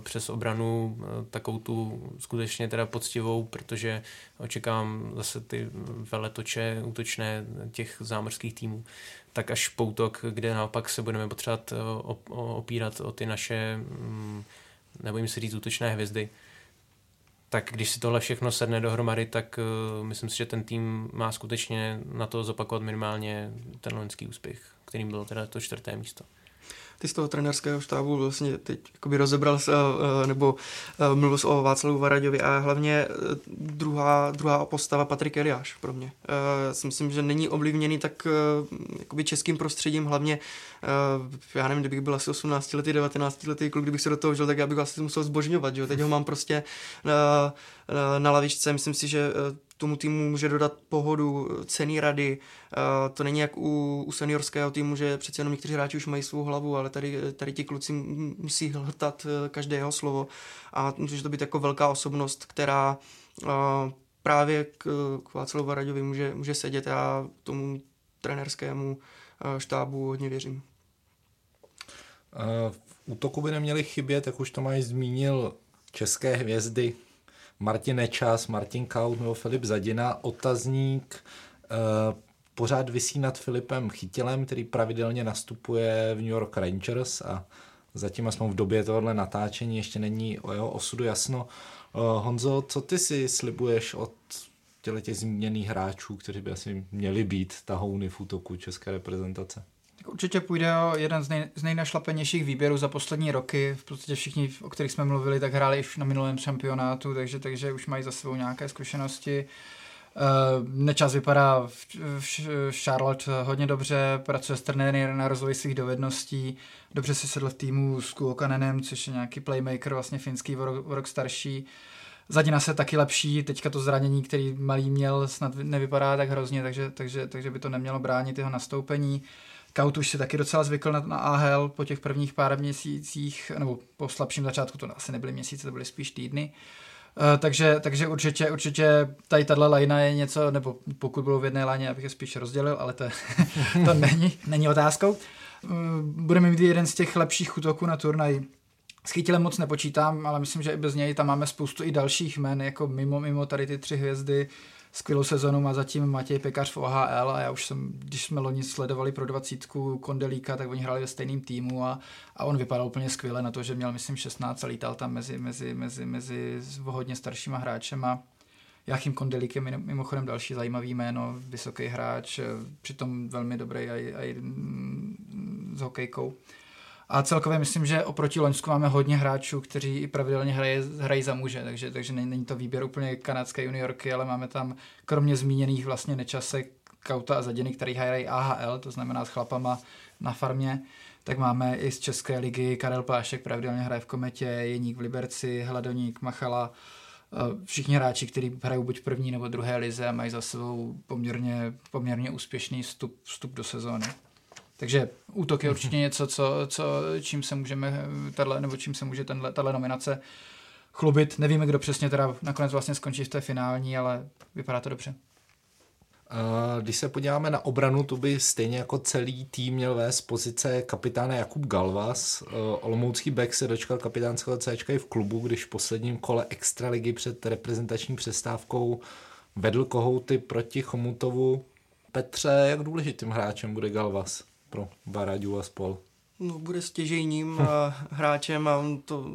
přes obranu takovou tu skutečně teda poctivou, protože očekávám zase ty veletoče útočné těch zámořských týmů, tak až poutok, kde naopak se budeme potřebovat opírat o ty naše, mm, nebojím se říct, útočné hvězdy, tak když si tohle všechno sedne dohromady, tak uh, myslím si, že ten tým má skutečně na to zopakovat minimálně ten loňský úspěch, kterým bylo teda to čtvrté místo ty z toho trenerského štábu vlastně teď jakoby rozebral se, eh, nebo eh, mluvil o Václavu Varaďovi a hlavně druhá, druhá postava Patrik Eliáš pro mě. Já si myslím, že není ovlivněný tak jakoby českým prostředím, hlavně já nevím, kdybych byl asi 18 letý, 19 letý kluk, kdybych se do toho žil, tak já bych asi musel zbožňovat, že jo? teď ho mám prostě na, na lavičce, myslím si, že tomu týmu může dodat pohodu, cený rady. To není jak u, u seniorského týmu, že přece jenom někteří hráči už mají svou hlavu, ale tady, tady ti kluci musí hltat každé jeho slovo a může to být jako velká osobnost, která právě k, k Václavu Raďovi může, může sedět. Já tomu trenerskému štábu hodně věřím. V útoku by neměli chybět, jak už to mají zmínil, české hvězdy Martin Nečas, Martin Kaut nebo Filip Zadina. Otazník uh, pořád vysí nad Filipem Chytilem, který pravidelně nastupuje v New York Rangers a zatím aspoň v době tohohle natáčení ještě není o jeho osudu jasno. Uh, Honzo, co ty si slibuješ od těch zmíněných hráčů, kteří by asi měli být tahouny v útoku české reprezentace? Určitě půjde o jeden z, nej, z nejnašlapenějších výběrů za poslední roky. V podstatě všichni, o kterých jsme mluvili, tak hráli už na minulém šampionátu, takže, takže už mají za sebou nějaké zkušenosti. Uh, Nečas vypadá v, v, v Charlotte hodně dobře, pracuje s trenéry na rozvoji svých dovedností, dobře si sedl v týmu s Kuokanenem, což je nějaký playmaker, vlastně finský, o rok, o rok starší. Zadina se taky lepší, teďka to zranění, který malý měl, snad nevypadá tak hrozně, takže, takže, takže by to nemělo bránit jeho nastoupení. Uh, Kaut už si taky docela zvykl na, na AHL po těch prvních pár měsících, nebo po slabším začátku, to asi nebyly měsíce, to byly spíš týdny. Uh, takže, takže určitě, určitě tady tahle lajna je něco, nebo pokud budou v jedné lajně, abych je spíš rozdělil, ale to, to není, není otázkou. Uh, budeme mít jeden z těch lepších útoků na turnaj. S Chytilem moc nepočítám, ale myslím, že i bez něj tam máme spoustu i dalších men, jako mimo, mimo tady ty tři hvězdy skvělou sezonu má zatím Matěj Pekař v OHL a já už jsem, když jsme loni sledovali pro dvacítku Kondelíka, tak oni hráli ve stejným týmu a, a on vypadal úplně skvěle na to, že měl myslím 16 a lítal tam mezi, mezi, mezi, mezi hodně staršíma hráčema. Jachim Kondelík je mimochodem další zajímavý jméno, vysoký hráč, přitom velmi dobrý i, i s hokejkou. A celkově myslím, že oproti Loňsku máme hodně hráčů, kteří i pravidelně hrají, hrají za muže, takže, takže není to výběr úplně kanadské juniorky, ale máme tam kromě zmíněných vlastně nečasek Kauta a Zadiny, který hrají AHL, to znamená s chlapama na farmě, tak máme i z České ligy Karel Pášek, pravidelně hraje v Kometě, Jeník v Liberci, Hladoník, Machala, všichni hráči, kteří hrají buď první nebo druhé lize, mají za sebou poměrně, poměrně úspěšný vstup, vstup do sezóny. Takže útok je určitě něco, co, co, čím se můžeme, tato, nebo čím se může tenhle, tato nominace chlubit. Nevíme, kdo přesně teda nakonec vlastně skončí v té finální, ale vypadá to dobře. Když se podíváme na obranu, to by stejně jako celý tým měl vést pozice kapitána Jakub Galvas. Olomoucký back se dočkal kapitánského C i v klubu, když v posledním kole extraligy před reprezentační přestávkou vedl kohouty proti Chomutovu. Petře, jak důležitým hráčem bude Galvas? Pro Baraďu a spol? No, bude stěžejním hráčem a on to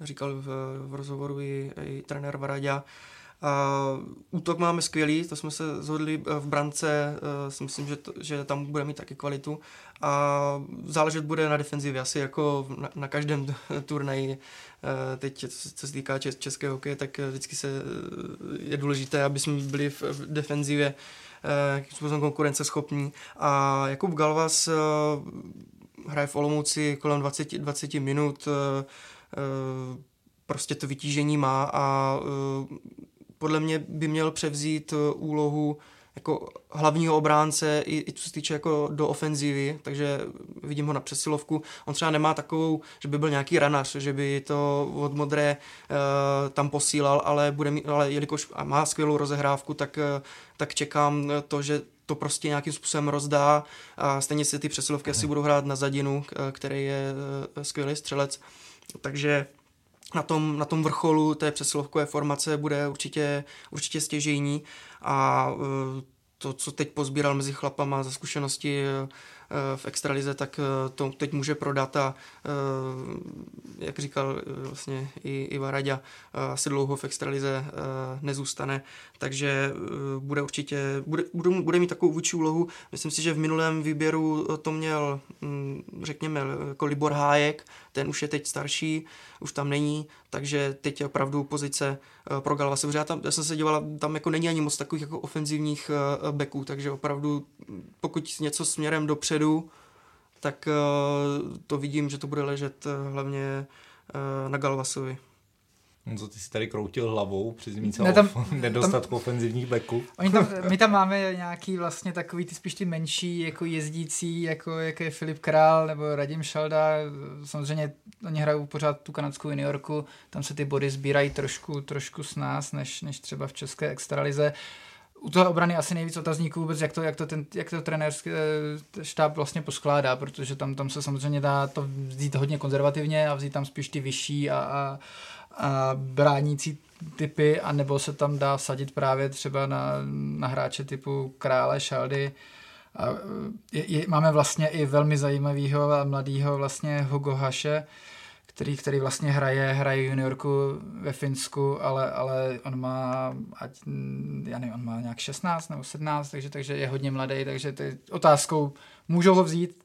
říkal v, v rozhovoru i, i trenér Varaďa. A útok máme skvělý, to jsme se zhodli v brance, eh, si myslím, že, to, že tam bude mít taky kvalitu. A záležet bude na defenzivě, asi jako na, na každém turnaji. Eh, teď, co se týká českého hokeje, tak vždycky se, je důležité, aby jsme byli v, v defenzivě Eh, jakým způsobem konkurenceschopní. A Jakub Galvas eh, hraje v Olomouci kolem 20, 20 minut, eh, prostě to vytížení má a podle mě by měl převzít úlohu jako hlavního obránce i, i co se týče jako do ofenzívy, takže vidím ho na přesilovku. On třeba nemá takovou, že by byl nějaký ranař, že by to od modré uh, tam posílal, ale, bude mít, ale jelikož má skvělou rozehrávku, tak, uh, tak čekám to, že to prostě nějakým způsobem rozdá a stejně si ty přesilovky asi budou hrát na zadinu, který je skvělý střelec. Takže na tom, na tom vrcholu té přesilovkové formace bude určitě, určitě stěžejní. A to, co teď pozbíral mezi chlapama za zkušenosti Eh, v extralize, tak eh, to teď může prodat a eh, jak říkal vlastně i, i Varaďa, asi dlouho v extralize nezůstane, takže bude určitě, bude, bude, mít takovou vůči úlohu. Myslím si, že v minulém výběru to měl, hm, řekněme, jako Libor Hájek, ten už je teď starší, už tam není, takže teď je opravdu pozice pro Galvase. Já, tam, já jsem se díval, tam jako není ani moc takových jako ofenzivních beků, takže opravdu pokud něco směrem dopředu dopředu, tak eh, to vidím, že to bude ležet eh, hlavně eh, na Galvasovi. No, co ty si tady kroutil hlavou při zmínce ne, tam, nedostatku tam, ofenzivních backů. Oni tam, my tam máme nějaký vlastně takový ty spíš ty menší jako jezdící, jako, jako je Filip Král nebo Radim Šalda. Samozřejmě oni hrajou pořád tu kanadskou juniorku, tam se ty body sbírají trošku, trošku s nás, než, než třeba v české extralize. Uh, u toho obrany asi nejvíc otazníků vůbec, jak to, jak to, ten, jak to trenérský eh, štáb vlastně poskládá, protože tam, tam se samozřejmě dá to vzít hodně konzervativně a vzít tam spíš ty vyšší a, a, a bránící typy, anebo se tam dá sadit právě třeba na, na hráče typu Krále, Šaldy. A je, je, máme vlastně i velmi zajímavého a mladého vlastně Hugo Haše, který, který vlastně hraje, hraje juniorku ve Finsku, ale, ale on má, ať, já nevím, on má nějak 16 nebo 17, takže, takže je hodně mladý, takže ty otázkou můžou ho vzít,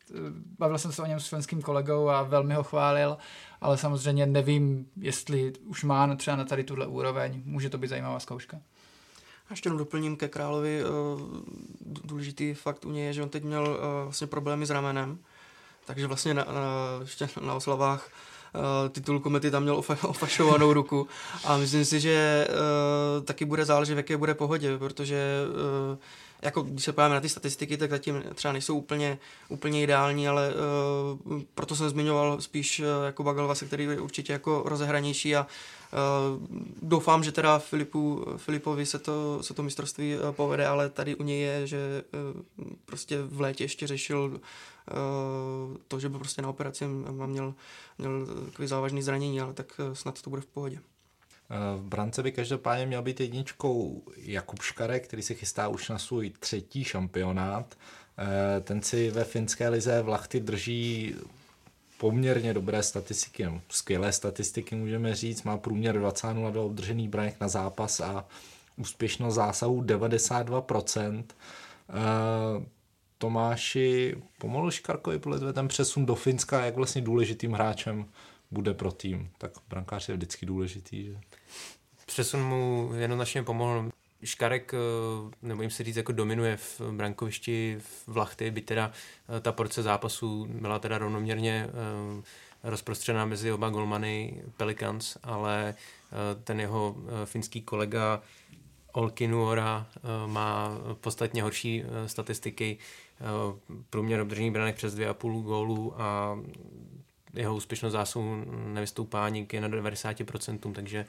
bavil jsem se o něm s finským kolegou a velmi ho chválil, ale samozřejmě nevím, jestli už má třeba na tady tuhle úroveň, může to být zajímavá zkouška. A ještě jenom doplním ke Královi, důležitý fakt u něj je, že on teď měl vlastně problémy s ramenem, takže vlastně na, na, ještě na oslavách titul komety tam měl ofa- ofašovanou ruku. A myslím si, že uh, taky bude záležet, v jaké bude pohodě, protože uh, jako když se podíváme na ty statistiky, tak zatím třeba nejsou úplně, úplně ideální, ale uh, proto jsem zmiňoval spíš uh, jako Bagalvase, který je určitě jako rozehranější a uh, doufám, že teda Filipu, Filipovi se to, se to mistrovství uh, povede, ale tady u něj je, že uh, prostě v létě ještě řešil uh, to, že by prostě na operaci měl, měl takový závažný zranění, ale tak snad to bude v pohodě. V brance by každopádně měl být jedničkou Jakub Škarek, který se chystá už na svůj třetí šampionát. Eh, ten si ve finské lize v Lachty drží poměrně dobré statistiky, skvělé statistiky můžeme říct, má průměr 20 obdržených branek na zápas a úspěšnost zásahu 92%. Eh, Tomáši, pomohl Škarkovi podle ten přesun do Finska, jak vlastně důležitým hráčem bude pro tým, tak brankář je vždycky důležitý. Že? Přesun mu jednoznačně pomohl. Škarek, eh, nebo jim se říct, jako dominuje v brankovišti v Lachty, by teda eh, ta porce zápasů byla teda rovnoměrně eh, rozprostřená mezi oba golmany Pelicans, ale ten jeho finský kolega Olkinuora má podstatně horší statistiky, průměr obdržených branek přes 2,5 gólů a jeho úspěšnost zásahu nevystoupání je na 90%, takže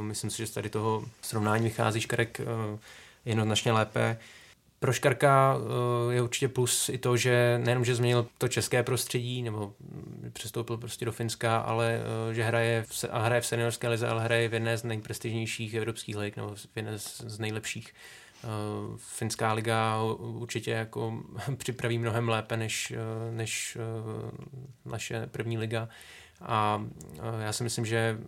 myslím si, že z tady toho srovnání vychází Škarek uh, jednoznačně lépe. Pro Škarka uh, je určitě plus i to, že nejenom, že změnil to české prostředí, nebo přestoupil prostě do Finska, ale uh, že hraje v, a hraje v seniorské lize, ale hraje v jedné z nejprestižnějších evropských lig, nebo v jedné z nejlepších. Finská liga určitě jako připraví mnohem lépe než, než naše první liga. A já si myslím, že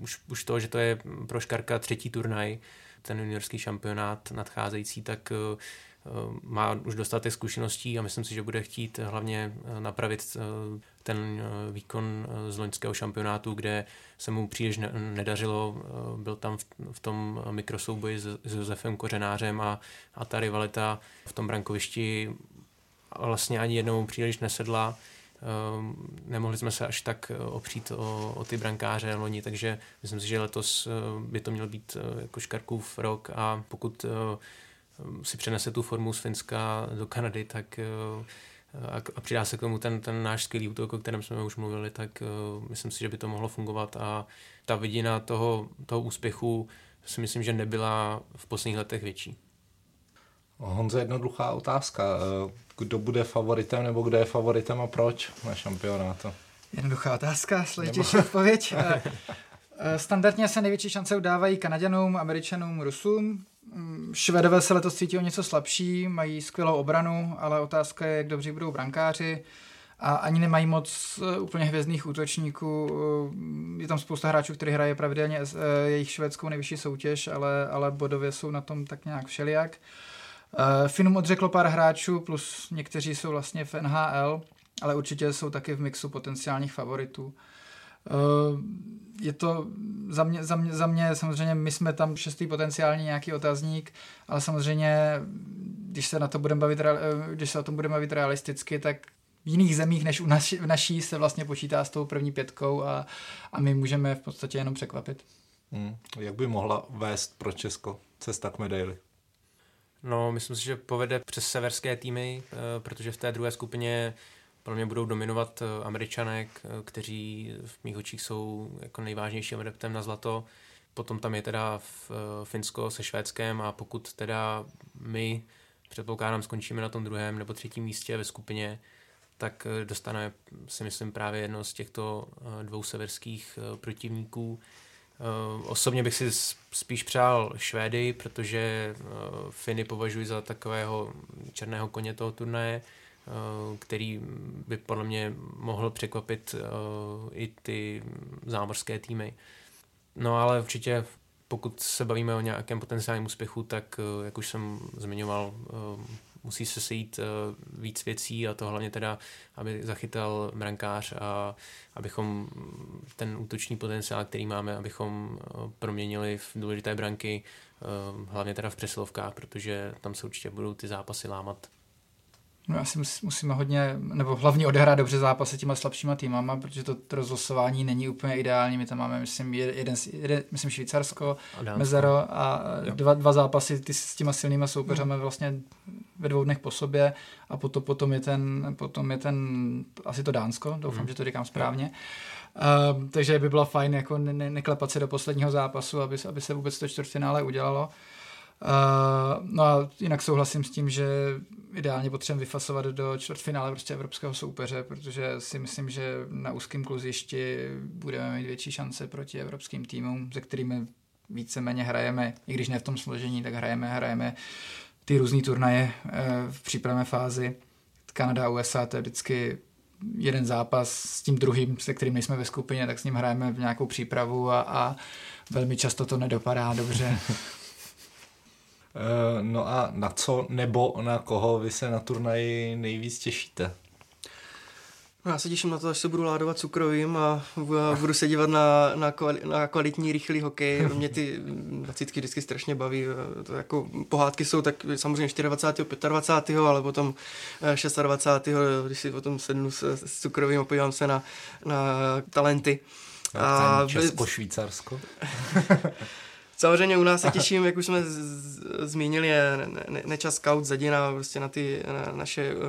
už, už to, že to je pro Škarka třetí turnaj, ten juniorský šampionát nadcházející, tak Eh, má už dostatek zkušeností a myslím si, že bude chtít hlavně napravit ten výkon z loňského šampionátu, kde se mu příliš nedařilo. Byl tam v tom mikrosouboji s Josefem Kořenářem a, a ta rivalita v tom brankovišti vlastně ani jednou příliš nesedla. Nemohli jsme se až tak opřít o, o ty brankáře loni, takže myslím si, že letos by to měl být jako Škarkův rok a pokud si přenese tu formu z Finska do Kanady, tak eh, a, přidá se k tomu ten, ten náš skvělý útok, o kterém jsme už mluvili, tak myslím si, že by to mohlo fungovat a ta vidina toho, toho úspěchu si myslím, že nebyla v posledních letech větší. Honzo, jednoduchá otázka. Eh, kdo bude favoritem nebo kdo je favoritem a proč na šampionátu? Jednoduchá otázka, složitější odpověď. Eh, eh, standardně se největší šance udávají Kanaděnům, Američanům, Rusům. Mm, Švedové se letos cítí o něco slabší, mají skvělou obranu, ale otázka je, jak dobří budou brankáři a ani nemají moc úplně hvězdných útočníků. Je tam spousta hráčů, kteří hraje pravidelně jejich švédskou nejvyšší soutěž, ale, ale bodově jsou na tom tak nějak všelijak. Uh, Finum odřeklo pár hráčů, plus někteří jsou vlastně v NHL, ale určitě jsou taky v mixu potenciálních favoritů. Uh, je to za mě, za, mě, za mě samozřejmě, my jsme tam šestý potenciální nějaký otazník, ale samozřejmě, když se na to budeme bavit, když se o tom budeme bavit realisticky, tak v jiných zemích než u naši, v naší se vlastně počítá s tou první pětkou a, a my můžeme v podstatě jenom překvapit. Hmm. Jak by mohla vést pro Česko cesta k medaili? No, myslím si, že povede přes severské týmy, eh, protože v té druhé skupině pro mě budou dominovat eh, američanek, eh, kteří v mých očích jsou jako nejvážnějším adeptem na zlato. Potom tam je teda v Finsko se Švédskem a pokud teda my předpokládám skončíme na tom druhém nebo třetím místě ve skupině, tak dostane si myslím právě jedno z těchto dvou severských protivníků. Eh, osobně bych si spíš přál Švédy, protože eh, Finy považuji za takového černého koně toho turnaje, eh, který by podle mě mohl překvapit i ty zámořské týmy. No ale určitě pokud se bavíme o nějakém potenciálním úspěchu, tak jak už jsem zmiňoval, musí se sejít uh, víc věcí a to hlavně teda, aby zachytal brankář a abychom ten útoční potenciál, který máme, abychom uh, proměnili v důležité branky, uh, hlavně teda v přesilovkách, protože tam se určitě budou ty zápasy lámat. No asi musíme hodně, nebo hlavně odehrát dobře zápasy těma slabšíma týmama, protože to rozlosování není úplně ideální. My tam máme, myslím, jeden, jeden myslím Švýcarsko, a Mezero a dva, dva zápasy ty s těma silnýma soupeřami hmm. vlastně ve dvou dnech po sobě a potom, potom, je ten, potom je ten, asi to Dánsko, doufám, hmm. že to říkám správně. Uh, takže by bylo fajn jako ne, ne, neklepat se do posledního zápasu, aby, aby se vůbec to čtvrtfinále udělalo. Uh, no a jinak souhlasím s tím, že ideálně potřebujeme vyfasovat do čtvrtfinále prostě evropského soupeře, protože si myslím, že na úzkém kluzišti budeme mít větší šance proti evropským týmům, se kterými víceméně hrajeme, i když ne v tom složení, tak hrajeme, hrajeme ty různé turnaje uh, v přípravné fázi. Kanada a USA, to je vždycky jeden zápas s tím druhým, se kterým nejsme ve skupině, tak s ním hrajeme v nějakou přípravu a, a velmi často to nedopadá dobře. Eh, no a na co nebo na koho vy se na turnaji nejvíc těšíte? No já se těším na to, až se budu ládovat cukrovým a budu se dívat na, na, kvali, na kvalitní rychlý hokej. Mě ty dvacítky vždycky strašně baví. To jako pohádky jsou tak samozřejmě 24. 25. ale potom 26. Eh, když si potom sednu s, s cukrovým a podívám se na, na talenty. A Česko-Švýcarsko. Samozřejmě u nás se těším, jak už jsme z, z, zmínili, je ne, nečas scout zadina prostě na ty na naše uh,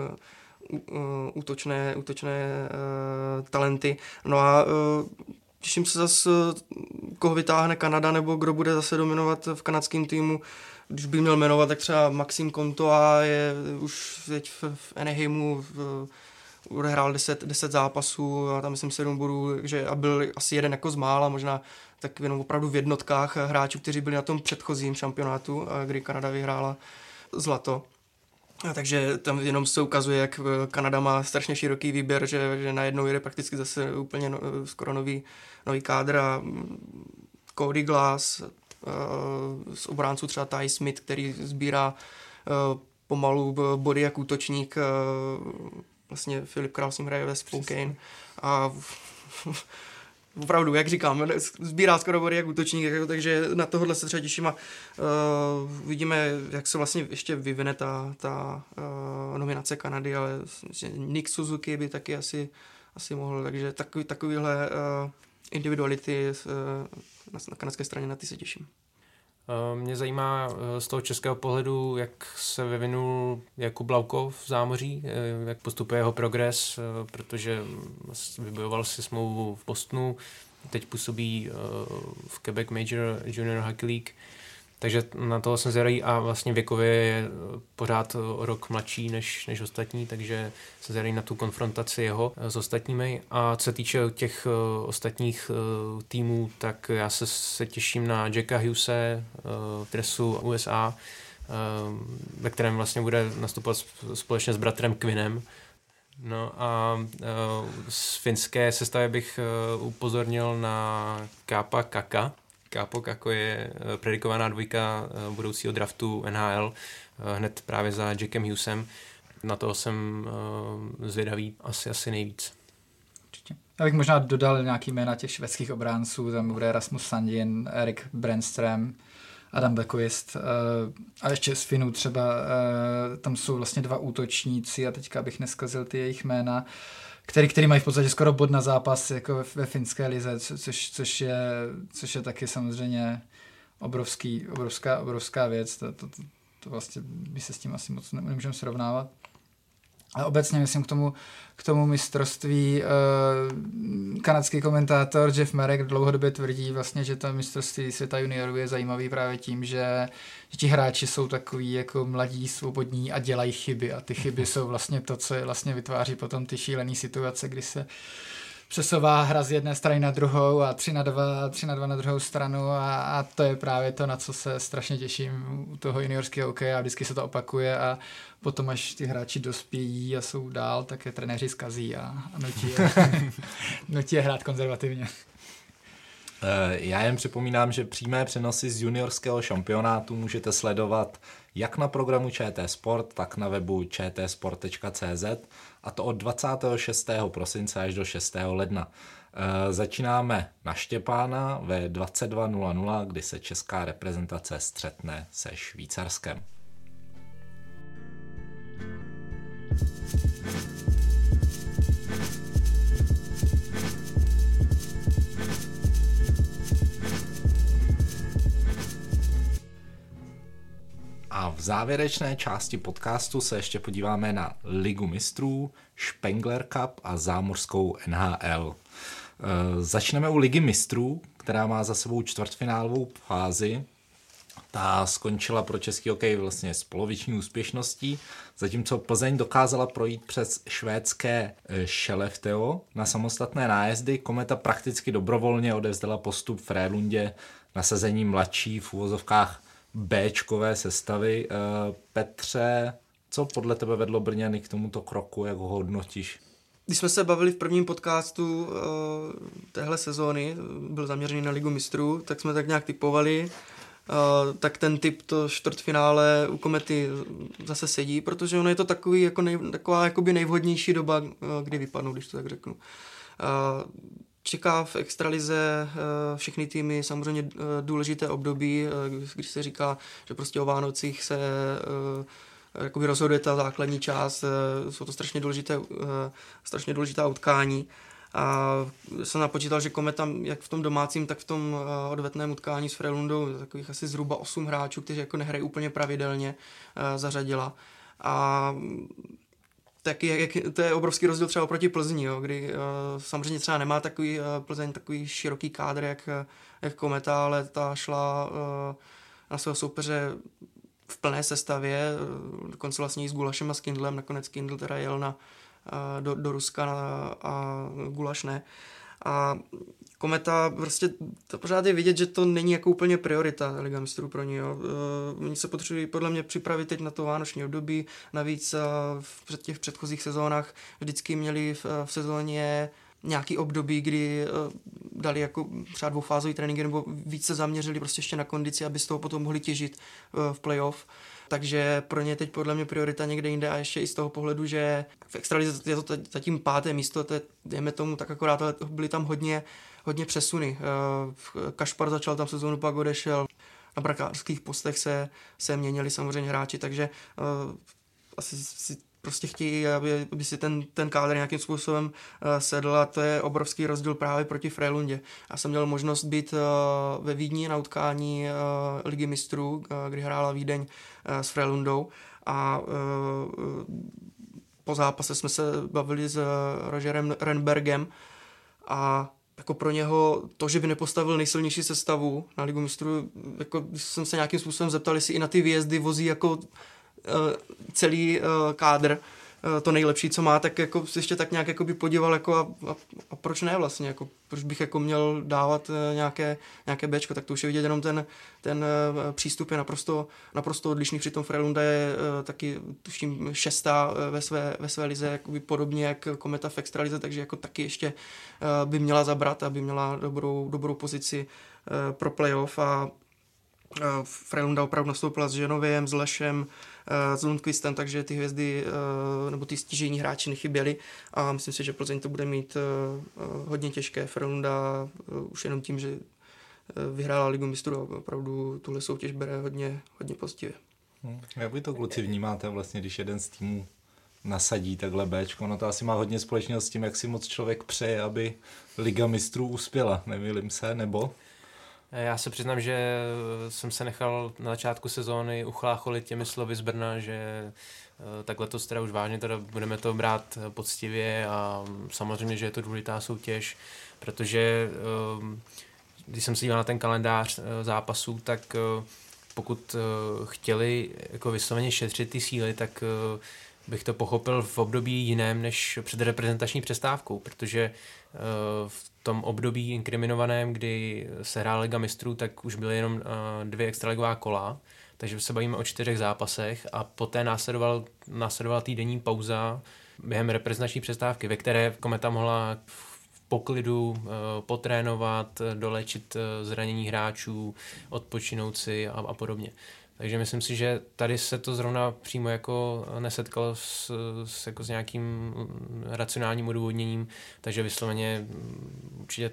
uh, útočné, útočné uh, talenty. No a uh, těším se zase, koho vytáhne Kanada nebo kdo bude zase dominovat v kanadském týmu. Když bych měl jmenovat, tak třeba Maxim a je už teď v, v Anaheimu v, odehrál 10, 10 zápasů a tam myslím 7 bodů, že a byl asi jeden jako z mála, možná tak jenom opravdu v jednotkách hráčů, kteří byli na tom předchozím šampionátu, kdy Kanada vyhrála zlato. A takže tam jenom se ukazuje, jak eh, Kanada má strašně široký výběr, že, že najednou jde prakticky zase úplně no, skoro nový, nový kádr a mm, Cody Glass, uh, z obránců třeba Ty Smith, který sbírá pomalu body jak útočník, vlastně Filip Král s ním hraje ve Spokane a opravdu, jak říkám, sbírá skoro body jak útočník, jako, takže na tohle se třeba těším a uh, vidíme, jak se vlastně ještě vyvine ta, ta uh, nominace Kanady, ale Nick Suzuki by taky asi, asi mohl, takže takový, takovýhle uh, individuality uh, na, na kanadské straně na ty se těším. Mě zajímá z toho českého pohledu, jak se vyvinul Jakub Laukov v zámoří, jak postupuje jeho progres, protože vybojoval si smlouvu v Bostonu, teď působí v Quebec Major Junior Hockey League. Takže na to jsem zvědavý a vlastně věkově je pořád rok mladší než, než ostatní, takže jsem zvědavý na tu konfrontaci jeho s ostatními. A co se týče těch ostatních týmů, tak já se, se těším na Jacka Hughese v dresu USA, ve kterém vlastně bude nastupovat společně s bratrem Quinem. No a z finské sestavy bych upozornil na Kápa Kaka. Kápo Kako je uh, predikovaná dvojka uh, budoucího draftu NHL uh, hned právě za Jackem Hughesem. Na toho jsem zvědavý asi, asi nejvíc. Určitě. Já bych možná dodal nějaký jména těch švédských obránců, tam bude Rasmus Sandin, Erik Brandström, Adam Bekoist a ještě z Finů třeba, tam jsou vlastně dva útočníci a teďka bych neskazil ty jejich jména, který, který mají v podstatě skoro bod na zápas jako ve, finské lize, což, což, je, což je taky samozřejmě obrovský, obrovská, obrovská věc, to, to, to, to vlastně by se s tím asi moc nemůžeme srovnávat. A obecně myslím k tomu, k tomu mistrovství uh, kanadský komentátor Jeff Marek dlouhodobě tvrdí vlastně, že to mistrovství světa juniorů je zajímavý právě tím, že, že ti hráči jsou takový jako mladí, svobodní a dělají chyby. A ty chyby jsou vlastně to, co je vlastně vytváří potom ty šílené situace, kdy se přesouvá hra z jedné strany na druhou a tři na dva, tři na dva na druhou stranu a, a to je právě to, na co se strašně těším u toho juniorského hokeje a vždycky se to opakuje a potom, až ty hráči dospějí a jsou dál, tak je trenéři zkazí a, a nutí, je, nutí je hrát konzervativně. Eh, já jen připomínám, že přímé přenosy z juniorského šampionátu můžete sledovat jak na programu ČT Sport, tak na webu čtsport.cz a to od 26. prosince až do 6. ledna. E, začínáme na Štěpána ve 22.00, kdy se česká reprezentace střetne se Švýcarskem. A v závěrečné části podcastu se ještě podíváme na Ligu mistrů, Spengler Cup a zámořskou NHL. E, začneme u Ligy mistrů, která má za sebou čtvrtfinálovou fázi. Ta skončila pro český hokej vlastně s poloviční úspěšností, zatímco Plzeň dokázala projít přes švédské Šelefteo na samostatné nájezdy. Kometa prakticky dobrovolně odevzdala postup Frélundě nasazení mladší v úvozovkách Bčkové sestavy. Eh, Petře, co podle tebe vedlo Brňany k tomuto kroku, jak ho hodnotíš? Když jsme se bavili v prvním podcastu uh, téhle sezóny, byl zaměřený na Ligu mistrů, tak jsme tak nějak typovali, uh, tak ten typ to čtvrtfinále u Komety zase sedí, protože ono je to takový, jako nej, taková jakoby nejvhodnější doba, uh, kdy vypadnou, když to tak řeknu. Uh, čeká v extralize eh, všechny týmy samozřejmě eh, důležité období, eh, když se říká, že prostě o Vánocích se jakoby rozhoduje ta základní část, jsou to strašně důležité, strašně důležitá utkání. A jsem napočítal, že Kometa jak v tom domácím, tak v tom odvetném utkání s Frelundou takových asi zhruba 8 hráčů, kteří jako nehrají úplně pravidelně, zařadila. A taky jak, to je obrovský rozdíl třeba oproti Plzni, jo, kdy uh, samozřejmě třeba nemá takový uh, Plzeň takový široký kádr jak, jak Kometa, ale ta šla uh, na svého soupeře v plné sestavě, uh, dokonce vlastně i s Gulašem a s Kindlem, nakonec Kindl teda jel na, uh, do, do Ruska na, a Gulaš ne. A Kometa, prostě to pořád je vidět, že to není jako úplně priorita Liga mistrů pro ně. Jo. Uh, oni se potřebují podle mě připravit teď na to vánoční období, navíc uh, v těch předchozích sezónách vždycky měli v, v sezóně nějaký období, kdy uh, dali jako třeba dvoufázový tréninky nebo více zaměřili prostě ještě na kondici, aby z toho potom mohli těžit uh, v playoff. Takže pro ně teď podle mě priorita někde jinde a ještě i z toho pohledu, že v extralize je to zatím páté místo, to je, dejme tomu tak akorát, byly tam hodně hodně přesuny. Eh, Kašpar začal tam sezónu, pak odešel. Na brakářských postech se, se měnili samozřejmě hráči, takže uh, asi si prostě chtějí, aby, aby si ten, ten kádr nějakým způsobem uh, sedl a to je obrovský rozdíl právě proti Frejlundě. Já jsem měl možnost být uh, ve Vídni na utkání uh, Ligy mistrů, uh, kdy hrála Vídeň uh, s Frejlundou a uh, po zápase jsme se bavili s Rogerem Renbergem a jako pro něho to, že by nepostavil nejsilnější sestavu na Ligu mistrů, jako jsem se nějakým způsobem zeptal, jestli i na ty výjezdy vozí jako uh, celý uh, kádr, to nejlepší, co má, tak jako ještě tak nějak jako by podíval jako a, a, a, proč ne vlastně, jako proč bych jako měl dávat eh, nějaké, nějaké Bčko, tak to už je vidět jenom ten, ten eh, přístup je naprosto, naprosto odlišný, přitom Frelunda je taky tuším šestá ve své, ve své lize, jakoby podobně jak Kometa v extralize, takže jako taky ještě by měla zabrat, aby měla dobrou, dobrou pozici pro playoff. A Frelunda opravdu nastoupila s Ženoviem, s Lešem, s Lundqvistem, takže ty hvězdy eh, nebo ty stížení hráči nechyběli a myslím si, že Plzeň to bude mít eh, eh, hodně těžké. Frelunda už jenom tím, že vyhrála ligu mistrů a opravdu tuhle soutěž bere hodně, hodně pozitivě. Hmm. Jak vy to kluci vnímáte vlastně, když jeden z týmů nasadí takhle Bčko, no to asi má hodně společného s tím, jak si moc člověk přeje, aby Liga mistrů uspěla, nemýlim se, nebo? Já se přiznám, že jsem se nechal na začátku sezóny uchlácholit těmi slovy z Brna, že eh, takhle to teda už vážně teda budeme to brát poctivě a samozřejmě, že je to důležitá soutěž, protože eh, když jsem se díval na ten kalendář eh, zápasů, tak pokud chtěli jako vysloveně šetřit ty síly, tak bych to pochopil v období jiném než před reprezentační přestávkou, protože v tom období inkriminovaném, kdy se hrála Liga mistrů, tak už byly jenom dvě extraligová kola, takže se bavíme o čtyřech zápasech a poté následoval, následovala týdenní pauza během reprezentační přestávky, ve které Kometa mohla v poklidu potrénovat, dolečit zranění hráčů, odpočinout si a, a podobně. Takže myslím si, že tady se to zrovna přímo jako nesetkalo s, s, jako s nějakým racionálním odůvodněním, takže vysloveně určitě,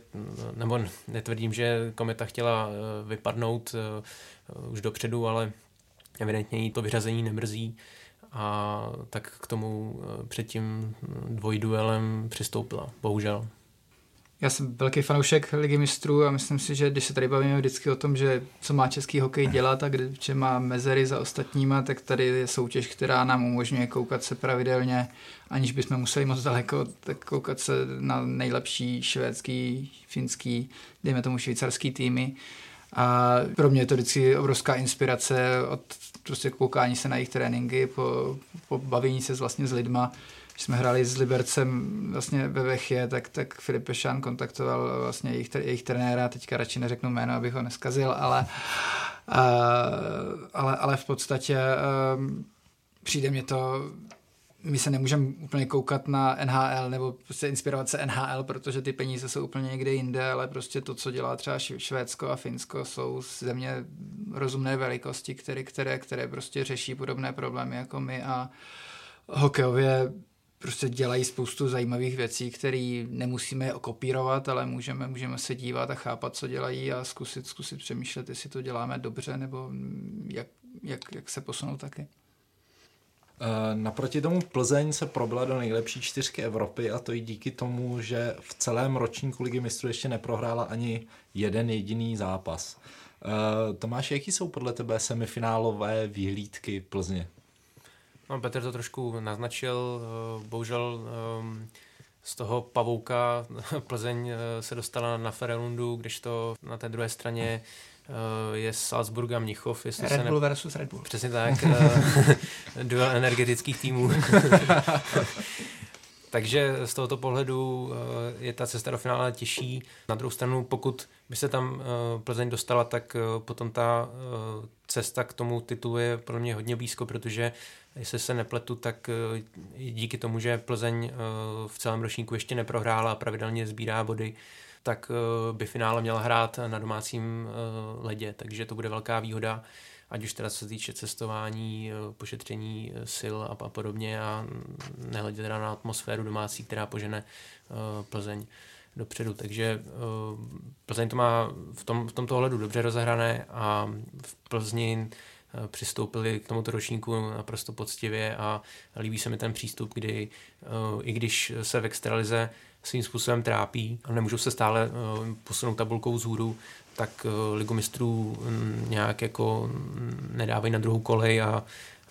nebo netvrdím, že kometa chtěla eh, vypadnout eh, už dopředu, ale evidentně jí to vyřazení nemrzí a tak k tomu eh, před tím dvojduelem přistoupila, bohužel. Já jsem velký fanoušek Ligy mistrů a myslím si, že když se tady bavíme vždycky o tom, že co má český hokej dělat a kde, že má mezery za ostatníma, tak tady je soutěž, která nám umožňuje koukat se pravidelně, aniž bychom museli moc daleko, tak koukat se na nejlepší švédský, finský, dejme tomu švýcarský týmy. A pro mě je to vždycky obrovská inspirace od prostě koukání se na jejich tréninky, po, po bavění se vlastně s lidma, když jsme hráli s Libercem vlastně ve Vechě, tak, tak Filip Pešán kontaktoval vlastně jejich, jejich trenéra, teďka radši neřeknu jméno, abych ho neskazil, ale, uh, ale, ale v podstatě uh, přijde mě to my se nemůžeme úplně koukat na NHL nebo prostě inspirovat se NHL, protože ty peníze jsou úplně někde jinde, ale prostě to, co dělá třeba Švédsko a Finsko, jsou země rozumné velikosti, které, které, které prostě řeší podobné problémy jako my a hokejově prostě dělají spoustu zajímavých věcí, které nemusíme okopírovat, ale můžeme, můžeme se dívat a chápat, co dělají a zkusit, zkusit přemýšlet, jestli to děláme dobře nebo jak, jak, jak se posunout taky. Eh, naproti tomu Plzeň se probila do nejlepší čtyřky Evropy a to i díky tomu, že v celém ročníku Ligy mistrů ještě neprohrála ani jeden jediný zápas. Uh, Tomáš, jaký jsou podle tebe semifinálové výhlídky Plzně? No, Petr to trošku naznačil, eh, bohužel ehm, z toho pavouka Plzeň eh, se dostala na Ferelundu, když to na té druhé straně eh, je Salzburg a Mnichov. Jestli Red Bull ne... versus Red Bull. Přesně tak. duel energetických týmů. Takže z tohoto pohledu je ta cesta do finále těžší. Na druhou stranu, pokud by se tam Plzeň dostala, tak potom ta cesta k tomu titulu je pro mě hodně blízko, protože jestli se nepletu, tak eh, díky tomu, že Plzeň eh, v celém ročníku ještě neprohrála a pravidelně sbírá body, tak eh, by finále měla hrát na domácím ledě, takže to bude velká výhoda, ať už teda se týče cestování, pošetření sil a, podobně a nehledě teda na atmosféru domácí, která požene Plzeň dopředu. Takže Plzeň to má v, tom, v tomto ohledu dobře rozehrané a v Plzni Eh, přistoupili k tomuto ročníku naprosto poctivě a líbí se mi ten přístup, kdy eh, i když se v extralize svým způsobem trápí a nemůžou se stále eh, posunout tabulkou vzhůru, tak ligu mistrů mm, nějak jako nedávají na druhou kolej a,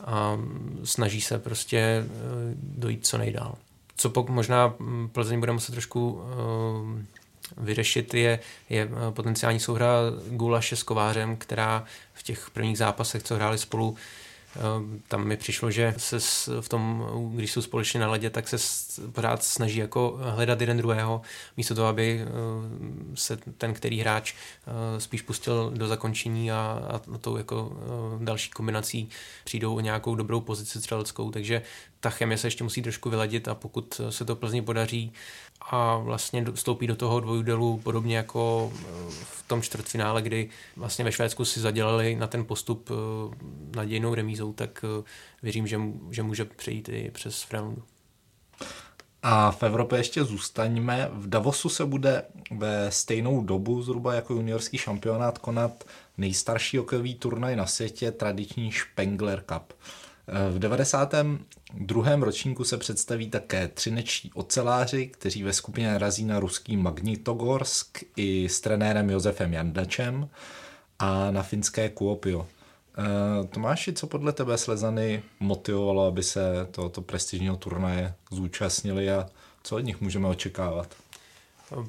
a snaží se prostě dojít co nejdál. Co pokud možná mm, Plzeň bude muset trošku vyřešit, je, je potenciální souhra Gulaše s Kovářem, která v těch prvních zápasech, co hráli spolu, tam mi přišlo, že se v tom, když jsou společně na ledě, tak se pořád snaží jako hledat jeden druhého, místo toho, aby ehm, se ten, který hráč ehm, spíš pustil do zakončení a, a tou jako další kombinací přijdou o nějakou dobrou pozici střeleckou, takže ta chemie se ještě musí trošku vyladit a pokud se to Plzni podaří a vlastně vstoupí do toho dvojdelu podobně jako eh, v tom čtvrtfinále, kdy vlastně ve Švédsku si zadělali na ten postup eh, nadějnou remízou, tak eh, věřím, že, že může přejít i přes Frelundu. A v Evropě ještě zůstaňme. V Davosu se bude ve stejnou dobu zhruba jako juniorský šampionát konat nejstarší hokejový turnaj na světě, tradiční Spengler Cup. V 92. ročníku se představí také třinečtí oceláři, kteří ve skupině narazí na ruský Magnitogorsk i s trenérem Josefem Jandačem a na finské Kuopio. E, Tomáši, co podle tebe Slezany motivovalo, aby se tohoto prestižního turnaje zúčastnili a co od nich můžeme očekávat?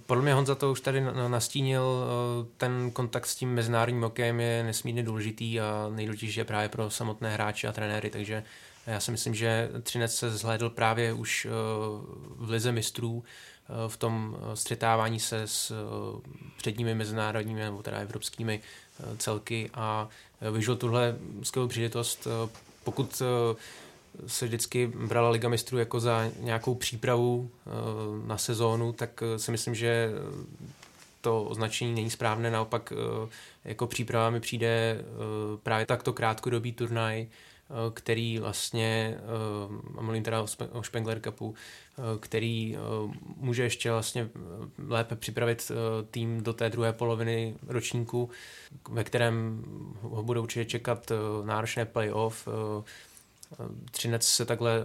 Podle mě Honza to už tady nastínil, e, ten kontakt s tím mezinárodním hokejem je nesmírně důležitý a nejdůležitější je právě pro samotné hráče a trenéry, takže já si myslím, že Třinec se zhlédl právě už eh, v lize mistrů eh, v tom eh, střetávání se s předními mezinárodními nebo teda evropskými celky a využil tuhle skvělou příležitost. Pokud se vždycky brala Liga mistrů jako za nějakou přípravu na sezónu, tak si myslím, že to označení není správné, naopak jako příprava mi přijde právě takto krátkodobý turnaj, Eh, který vlastně, eh, mluvím teda o Spengler Cupu, eh, který může ještě vlastně lépe připravit tým do té druhé poloviny ročníku, ve kterém ho budou určitě čekat náročné playoff. Třinec se takhle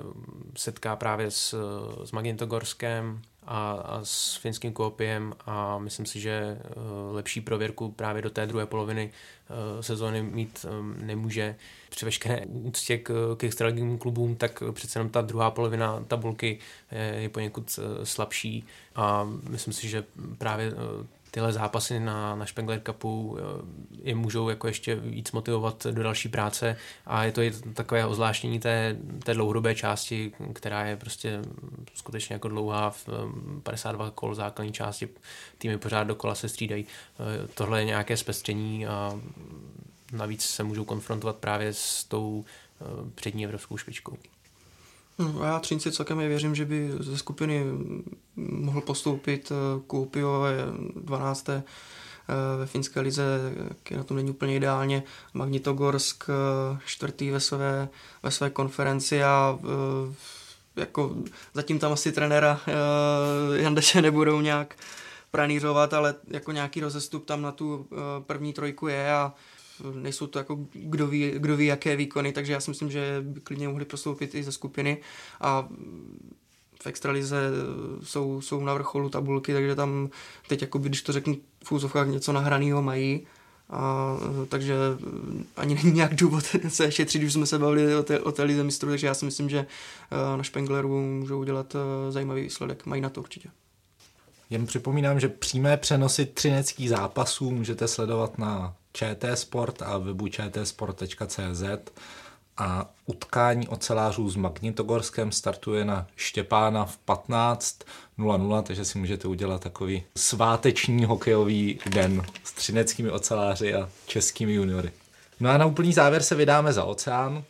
setká právě s, s Magintogorskem, a, a s finským kópiem a myslím si, že lepší prověrku právě do té druhé poloviny sezóny mít nemůže. Při veškeré úctě k, k extraligovým klubům, tak přece jenom ta druhá polovina tabulky je poněkud eh, slabší. A myslím si, že právě eh, tyhle zápasy na, na Spengler Cupu eh, je můžou jako ještě víc motivovat do další práce a je to i takové ozvláštění té, té dlouhodobé části, která je prostě skutečně jako dlouhá v 52 kol základní části, týmy pořád dokola se střídají. Tohle je nějaké zpestření a navíc se můžou konfrontovat právě s tou eh, přední evropskou špičkou. No, já Třinci celkem věřím, že by ze skupiny mohl postoupit eh, Kuopio 12. Eh, ve finské lize, který na tom není úplně ideálně, Magnitogorsk čtvrtý ve své, ve své konferenci a jako zatím tam asi trenéra Jandeše nebudou nějak pranířovat, ale jako nějaký rozestup tam na tu první trojku je a nejsou to jako kdo ví, kdo ví jaké výkony, takže já si myslím, že by klidně mohli prostoupit i ze skupiny. A v extralize jsou, jsou na vrcholu tabulky, takže tam teď, jako když to řeknu v úzovkách, něco nahraného mají, a, takže ani není nějak důvod se šetřit, když jsme se bavili o té, o té lize mistrů, takže já si myslím, že eh, na Špengleru můžou udělat eh, zajímavý výsledek, mají na to určitě. Jen připomínám, že přímé přenosy třineckých zápasů můžete sledovat na ČT Sport a webu čtsport.cz a utkání ocelářů s Magnitogorskem startuje na Štěpána v 15.00, takže si můžete udělat takový sváteční hokejový den s třineckými oceláři a českými juniory. No a na úplný závěr se vydáme za oceán.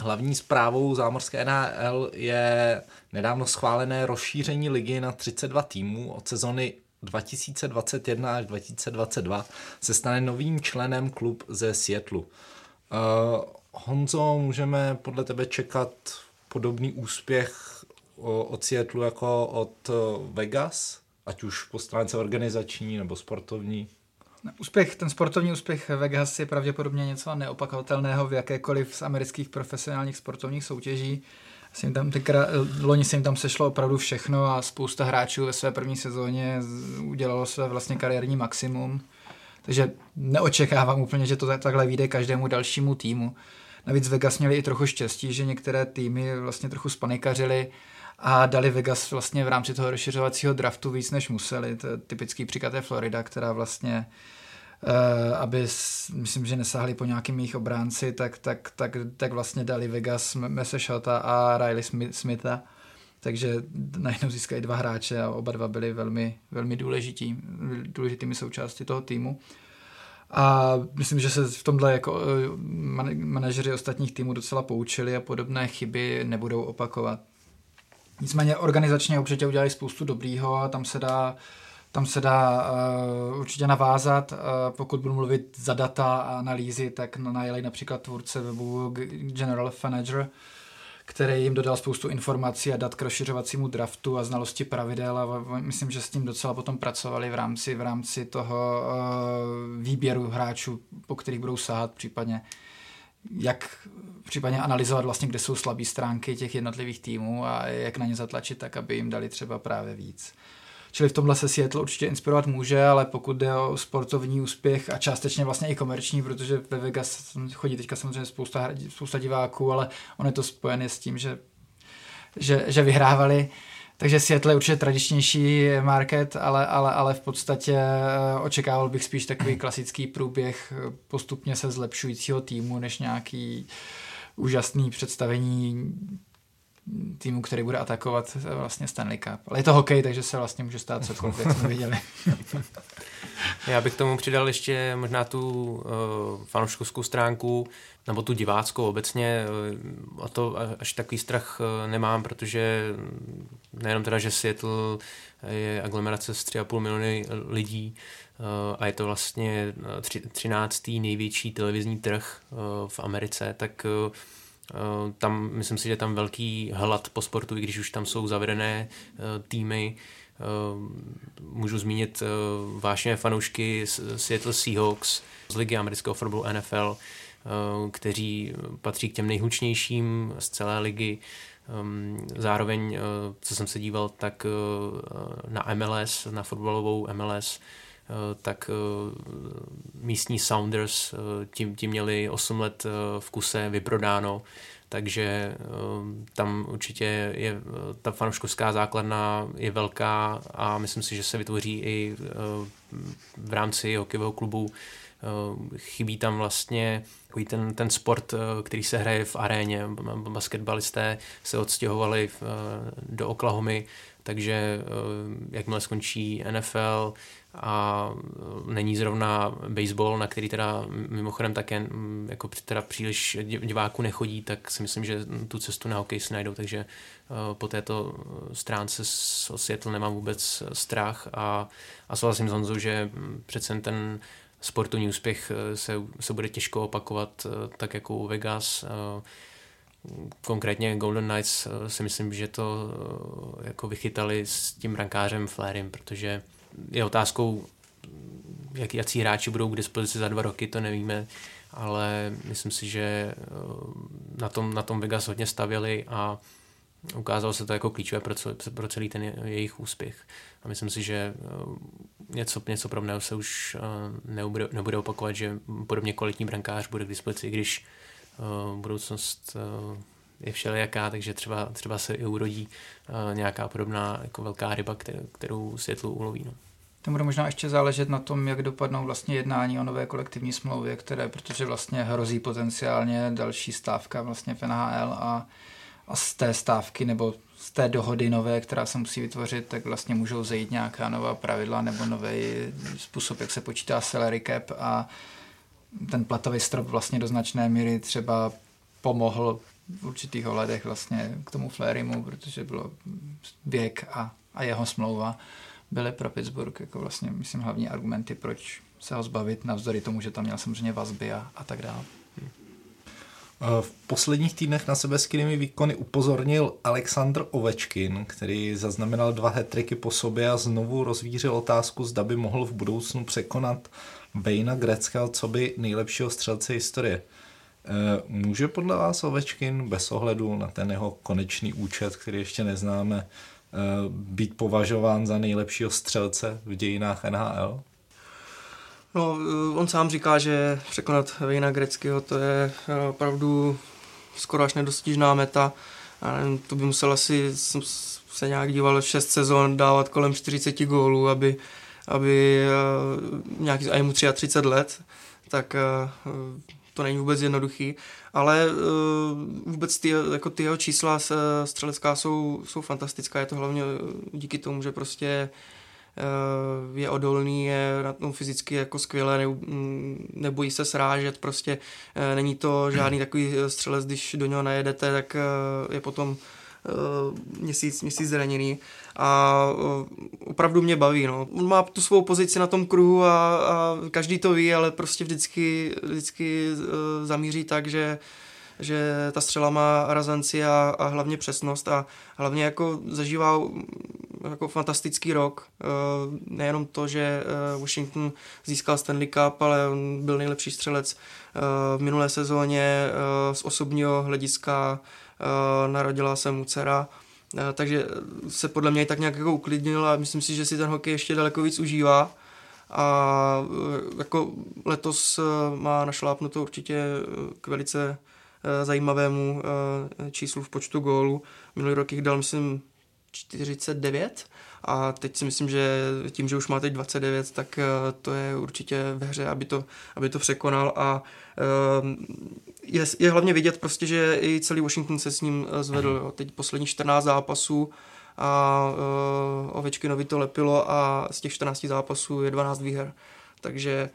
Hlavní zprávou zámorské NHL je nedávno schválené rozšíření ligy na 32 týmů od sezony 2021 až 2022 se stane novým členem klub ze Seattleu. Uh, Honzo, můžeme podle tebe čekat podobný úspěch od Seattleu jako od Vegas, ať už po stránce organizační nebo sportovní? Úspěch, ten sportovní úspěch Vegas je pravděpodobně něco neopakovatelného v jakékoliv z amerických profesionálních sportovních soutěží. Se jim tam tykra, loni se jim tam sešlo opravdu všechno a spousta hráčů ve své první sezóně udělalo své vlastně kariérní maximum. Takže neočekávám úplně, že to takhle vyjde každému dalšímu týmu. Navíc Vegas měli i trochu štěstí, že některé týmy vlastně trochu spanikařily a dali Vegas vlastně v rámci toho rozšiřovacího draftu víc, než museli. To je typický příklad je Florida, která vlastně Uh, aby, myslím, že nesáhli po nějakým jejich obránci, tak, tak, tak, tak vlastně dali Vegas Meseshota a Riley Smitha. Takže najednou získají dva hráče a oba dva byli velmi, velmi důležití, důležitými součástí toho týmu. A myslím, že se v tomhle jako eh, manažeři ostatních týmů docela poučili a podobné chyby nebudou opakovat. Nicméně organizačně určitě udělali spoustu dobrýho a tam se dá tam se dá uh, určitě navázat. Uh, pokud budu mluvit za data a analýzy, tak najeli například tvůrce webu General Manager, který jim dodal spoustu informací a dat k rozšiřovacímu draftu a znalosti pravidel a myslím, že s tím docela potom pracovali v rámci, v rámci toho uh, výběru hráčů, po kterých budou sahat, případně jak případně analyzovat vlastně, kde jsou slabé stránky těch jednotlivých týmů a jak na ně zatlačit tak, aby jim dali třeba právě víc. Čili v tomhle se Seattle určitě inspirovat může, ale pokud jde o sportovní úspěch a částečně vlastně i komerční, protože ve Vegas chodí teďka samozřejmě spousta, spousta diváků, ale on je to spojené s tím, že, že, že vyhrávali. Takže Seattle je určitě tradičnější market, ale, ale, ale v podstatě eh, očekával bych spíš takový klasický průběh eh, postupně se zlepšujícího týmu, než nějaký úžasný představení týmu, který bude atakovat eh, vlastně Stanley Cup. Ale je to hokej, takže se vlastně může stát cokoliv, jak jsme viděli. Já bych tomu přidal ještě možná tu uh, fanouškovskou stránku, nebo tu diváckou obecně. Uh, a to až takový strach uh, nemám, protože nejenom teda, že Seattle je aglomerace z 3,5 miliony lidí uh, a je to vlastně 13. největší televizní trh uh, v Americe, tak uh, tam, myslím si, že tam velký hlad po sportu, i když už tam jsou zavedené eh, týmy. Eh, můžu zmínit vážně fanoušky Seattle Seahawks z ligy amerického fotbalu NFL, kteří patří k těm nejhučnějším z celé ligy. Zároveň, co jsem se díval, tak na MLS, na fotbalovou MLS, tak místní Sounders tím, tím měli 8 let v kuse vyprodáno, takže tam určitě je ta fanouškovská základna je velká a myslím si, že se vytvoří i v rámci hokejového klubu. Chybí tam vlastně ten, ten sport, který se hraje v aréně. Basketbalisté se odstěhovali do Oklahomy, takže jakmile skončí NFL, a není zrovna baseball, na který teda mimochodem také jako teda příliš diváků nechodí, tak si myslím, že tu cestu na hokej si najdou, takže eh, po této stránce s Seattle nemám vůbec strach a, a souhlasím s Honzou, že přece ten sportovní úspěch se, se bude těžko opakovat tak jako u Vegas. Konkrétně Golden Knights si myslím, že to jako vychytali s tím brankářem Flairem, protože je otázkou, jak, jaký hráči budou k dispozici za dva roky, to nevíme, ale myslím si, že eh, na tom, na tom Vegas hodně stavěli a ukázalo se to jako klíčové pro, pro celý ten jejich úspěch. A myslím si, že eh, něco, něco podobného se už eh, nebude, nebude opakovat, že podobně kvalitní brankář bude k dispozici, když budoucnost je všelijaká, takže třeba, třeba se i urodí nějaká podobná jako velká ryba, kterou, kterou světlu uloví. No. To bude možná ještě záležet na tom, jak dopadnou vlastně jednání o nové kolektivní smlouvě, které, protože vlastně hrozí potenciálně další stávka vlastně v NHL a, a z té stávky nebo z té dohody nové, která se musí vytvořit, tak vlastně můžou zejít nějaká nová pravidla nebo nový způsob, jak se počítá salary cap a ten platový strop vlastně do značné míry třeba pomohl v určitých ohledech vlastně k tomu Flairimu, protože bylo věk a, a jeho smlouva byly pro Pittsburgh jako vlastně, myslím, hlavní argumenty, proč se ho zbavit, navzdory tomu, že tam měl samozřejmě vazby a, a tak dále. V posledních týdnech na sebe skvělými výkony upozornil Aleksandr Ovečkin, který zaznamenal dva hetriky po sobě a znovu rozvířil otázku, zda by mohl v budoucnu překonat Vejna Greckého, co by nejlepšího střelce historie. Eh, může podle vás Ovečkin bez ohledu na ten jeho konečný účet, který ještě neznáme, eh, být považován za nejlepšího střelce v dějinách NHL? No, eh, on sám říká, že překonat Vejna Greckého to je eh, opravdu skoro až nedostižná meta. Nevím, to by musel asi, se nějak díval, 6 sezon dávat kolem 40 gólů, aby, aby nějaký, a je mu 33 let, tak to není vůbec jednoduchý, ale vůbec ty, jako ty jeho čísla střelecká jsou, jsou fantastická, je to hlavně díky tomu, že prostě Eh, je odolný, je na tom fyzicky jako skvěle, ne, mm, nebojí se srážet, prostě eh, není to žádný takový střelec, když do něho najedete, tak eh, je potom měsíc, měsíc zraněný a opravdu mě baví. No. On má tu svou pozici na tom kruhu a, a každý to ví, ale prostě vždycky, vždycky zamíří tak, že že ta střela má razanci a, a hlavně přesnost a hlavně jako zažívá jako fantastický rok. Eh, nejenom to, že eh, Washington získal Stanley Cup, ale on byl nejlepší střelec eh, v minulé sezóně z osobního hlediska narodila se mu dcera, takže se podle mě i tak nějak jako uklidnil a myslím si, že si ten hokej ještě daleko víc užívá a jako letos má našlápnuto určitě k velice zajímavému číslu v počtu gólů. Minulý rok jich dal, myslím, 49 a teď si myslím, že tím, že už má teď 29, tak eh, to je určitě ve hře, aby to, aby to překonal a eh, je, je hlavně vidět prostě, že i celý Washington se s ním eh, zvedl. Jo. Teď poslední 14 zápasů a uh, Ovečkinovi to lepilo a z těch 14 zápasů je 12 výher. Takže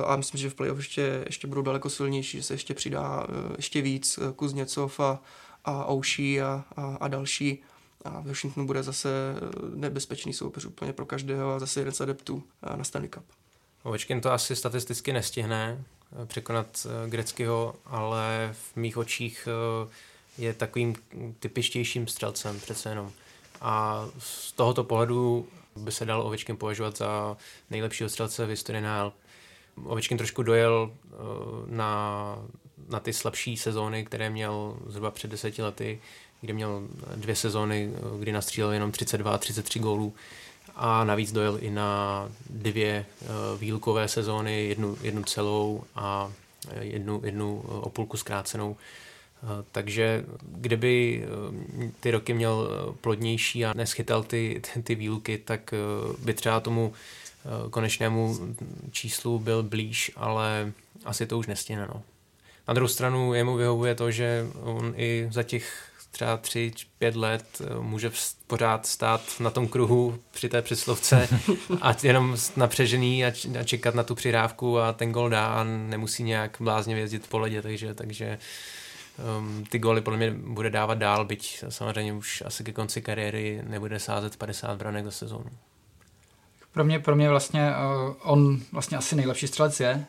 uh, a myslím, že v playoff ještě, ještě budou daleko silnější, že se ještě přidá uh, ještě víc Kuzněcov a, a Ouší a, a, a další a Washington bude zase nebezpečný soupeř úplně pro každého a zase jeden z adeptů na Stanley Cup. Ovečkin to asi statisticky nestihne eh, překonat eh, Greckého, ale v mých očích eh, je takovým typičtějším střelcem přece jenom. A z tohoto pohledu by se dal Ovečkin považovat za nejlepšího střelce v historii NHL. Ovečkin trošku dojel na, na ty slabší sezóny, které měl zhruba před deseti lety, kde měl dvě sezóny, kdy nastřílel jenom 32 a 33 gólů a navíc dojel i na dvě eh, výlukové sezóny, jednu, jednu celou a jednu, jednu eh, opulku zkrácenou. Eh, takže kdyby ty roky měl plodnější a neschytal ty, ty výluky, tak by třeba tomu konečnému číslu byl blíž, ale asi to už nestihne. No. Na druhou stranu jemu vyhovuje to, že on i za těch třeba tři, pět let eh, může pořád stát na tom kruhu při té přeslovce a jenom napřežený a čekat na tu přirávku a ten gol dá a nemusí nějak blázně jezdit po ledě, takže, takže um, ty góly podle mě bude dávat dál, byť samozřejmě už asi ke konci kariéry nebude sázet 50 branek za sezónu. Pro mě, pro mě vlastně uh, on vlastně asi nejlepší střelec je,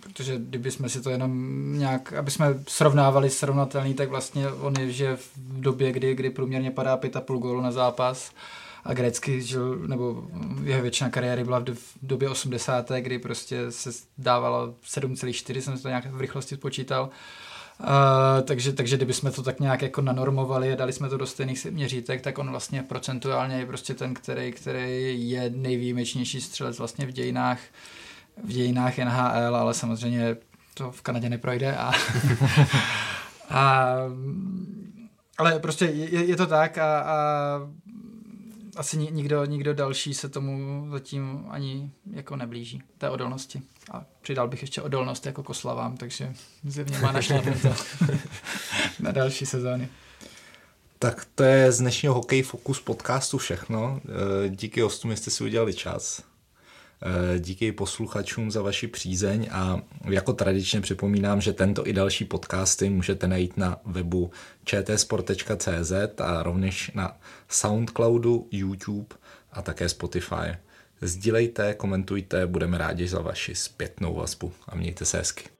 protože kdyby jsme si to jenom nějak, aby jsme srovnávali srovnatelný, tak vlastně on je, že v době, kdy, kdy průměrně padá 5,5 gólu na zápas a Grecky, že, nebo jeho většina kariéry byla v, době 80. kdy prostě se dávalo 7,4, jsem to nějak v rychlosti spočítal, Uh, takže, takže kdybychom to tak nějak jako nanormovali a dali jsme to do stejných měřítek, tak on vlastně procentuálně je prostě ten, který, který je nejvýjimečnější střelec vlastně v dějinách v dějinách NHL, ale samozřejmě to v Kanadě neprojde. A, a, ale prostě je, je to tak a, a asi nikdo, nikdo další se tomu zatím ani jako neblíží, té odolnosti. A přidal bych ještě odolnost jako Koslavám, takže zjevně má našlápnuto na další sezóny. Tak to je z dnešního Hokej Focus podcastu všechno. E, díky hostům, jste si udělali čas. Eh, díky posluchačům za vaši přízeň a jako tradičně připomínám, že tento i další podcasty můžete najít na webu čtsport.cz a rovněž na Soundcloudu, YouTube a také Spotify. Sdílejte, komentujte, budeme rádi za vaši zpětnou vazbu a mějte se hezky.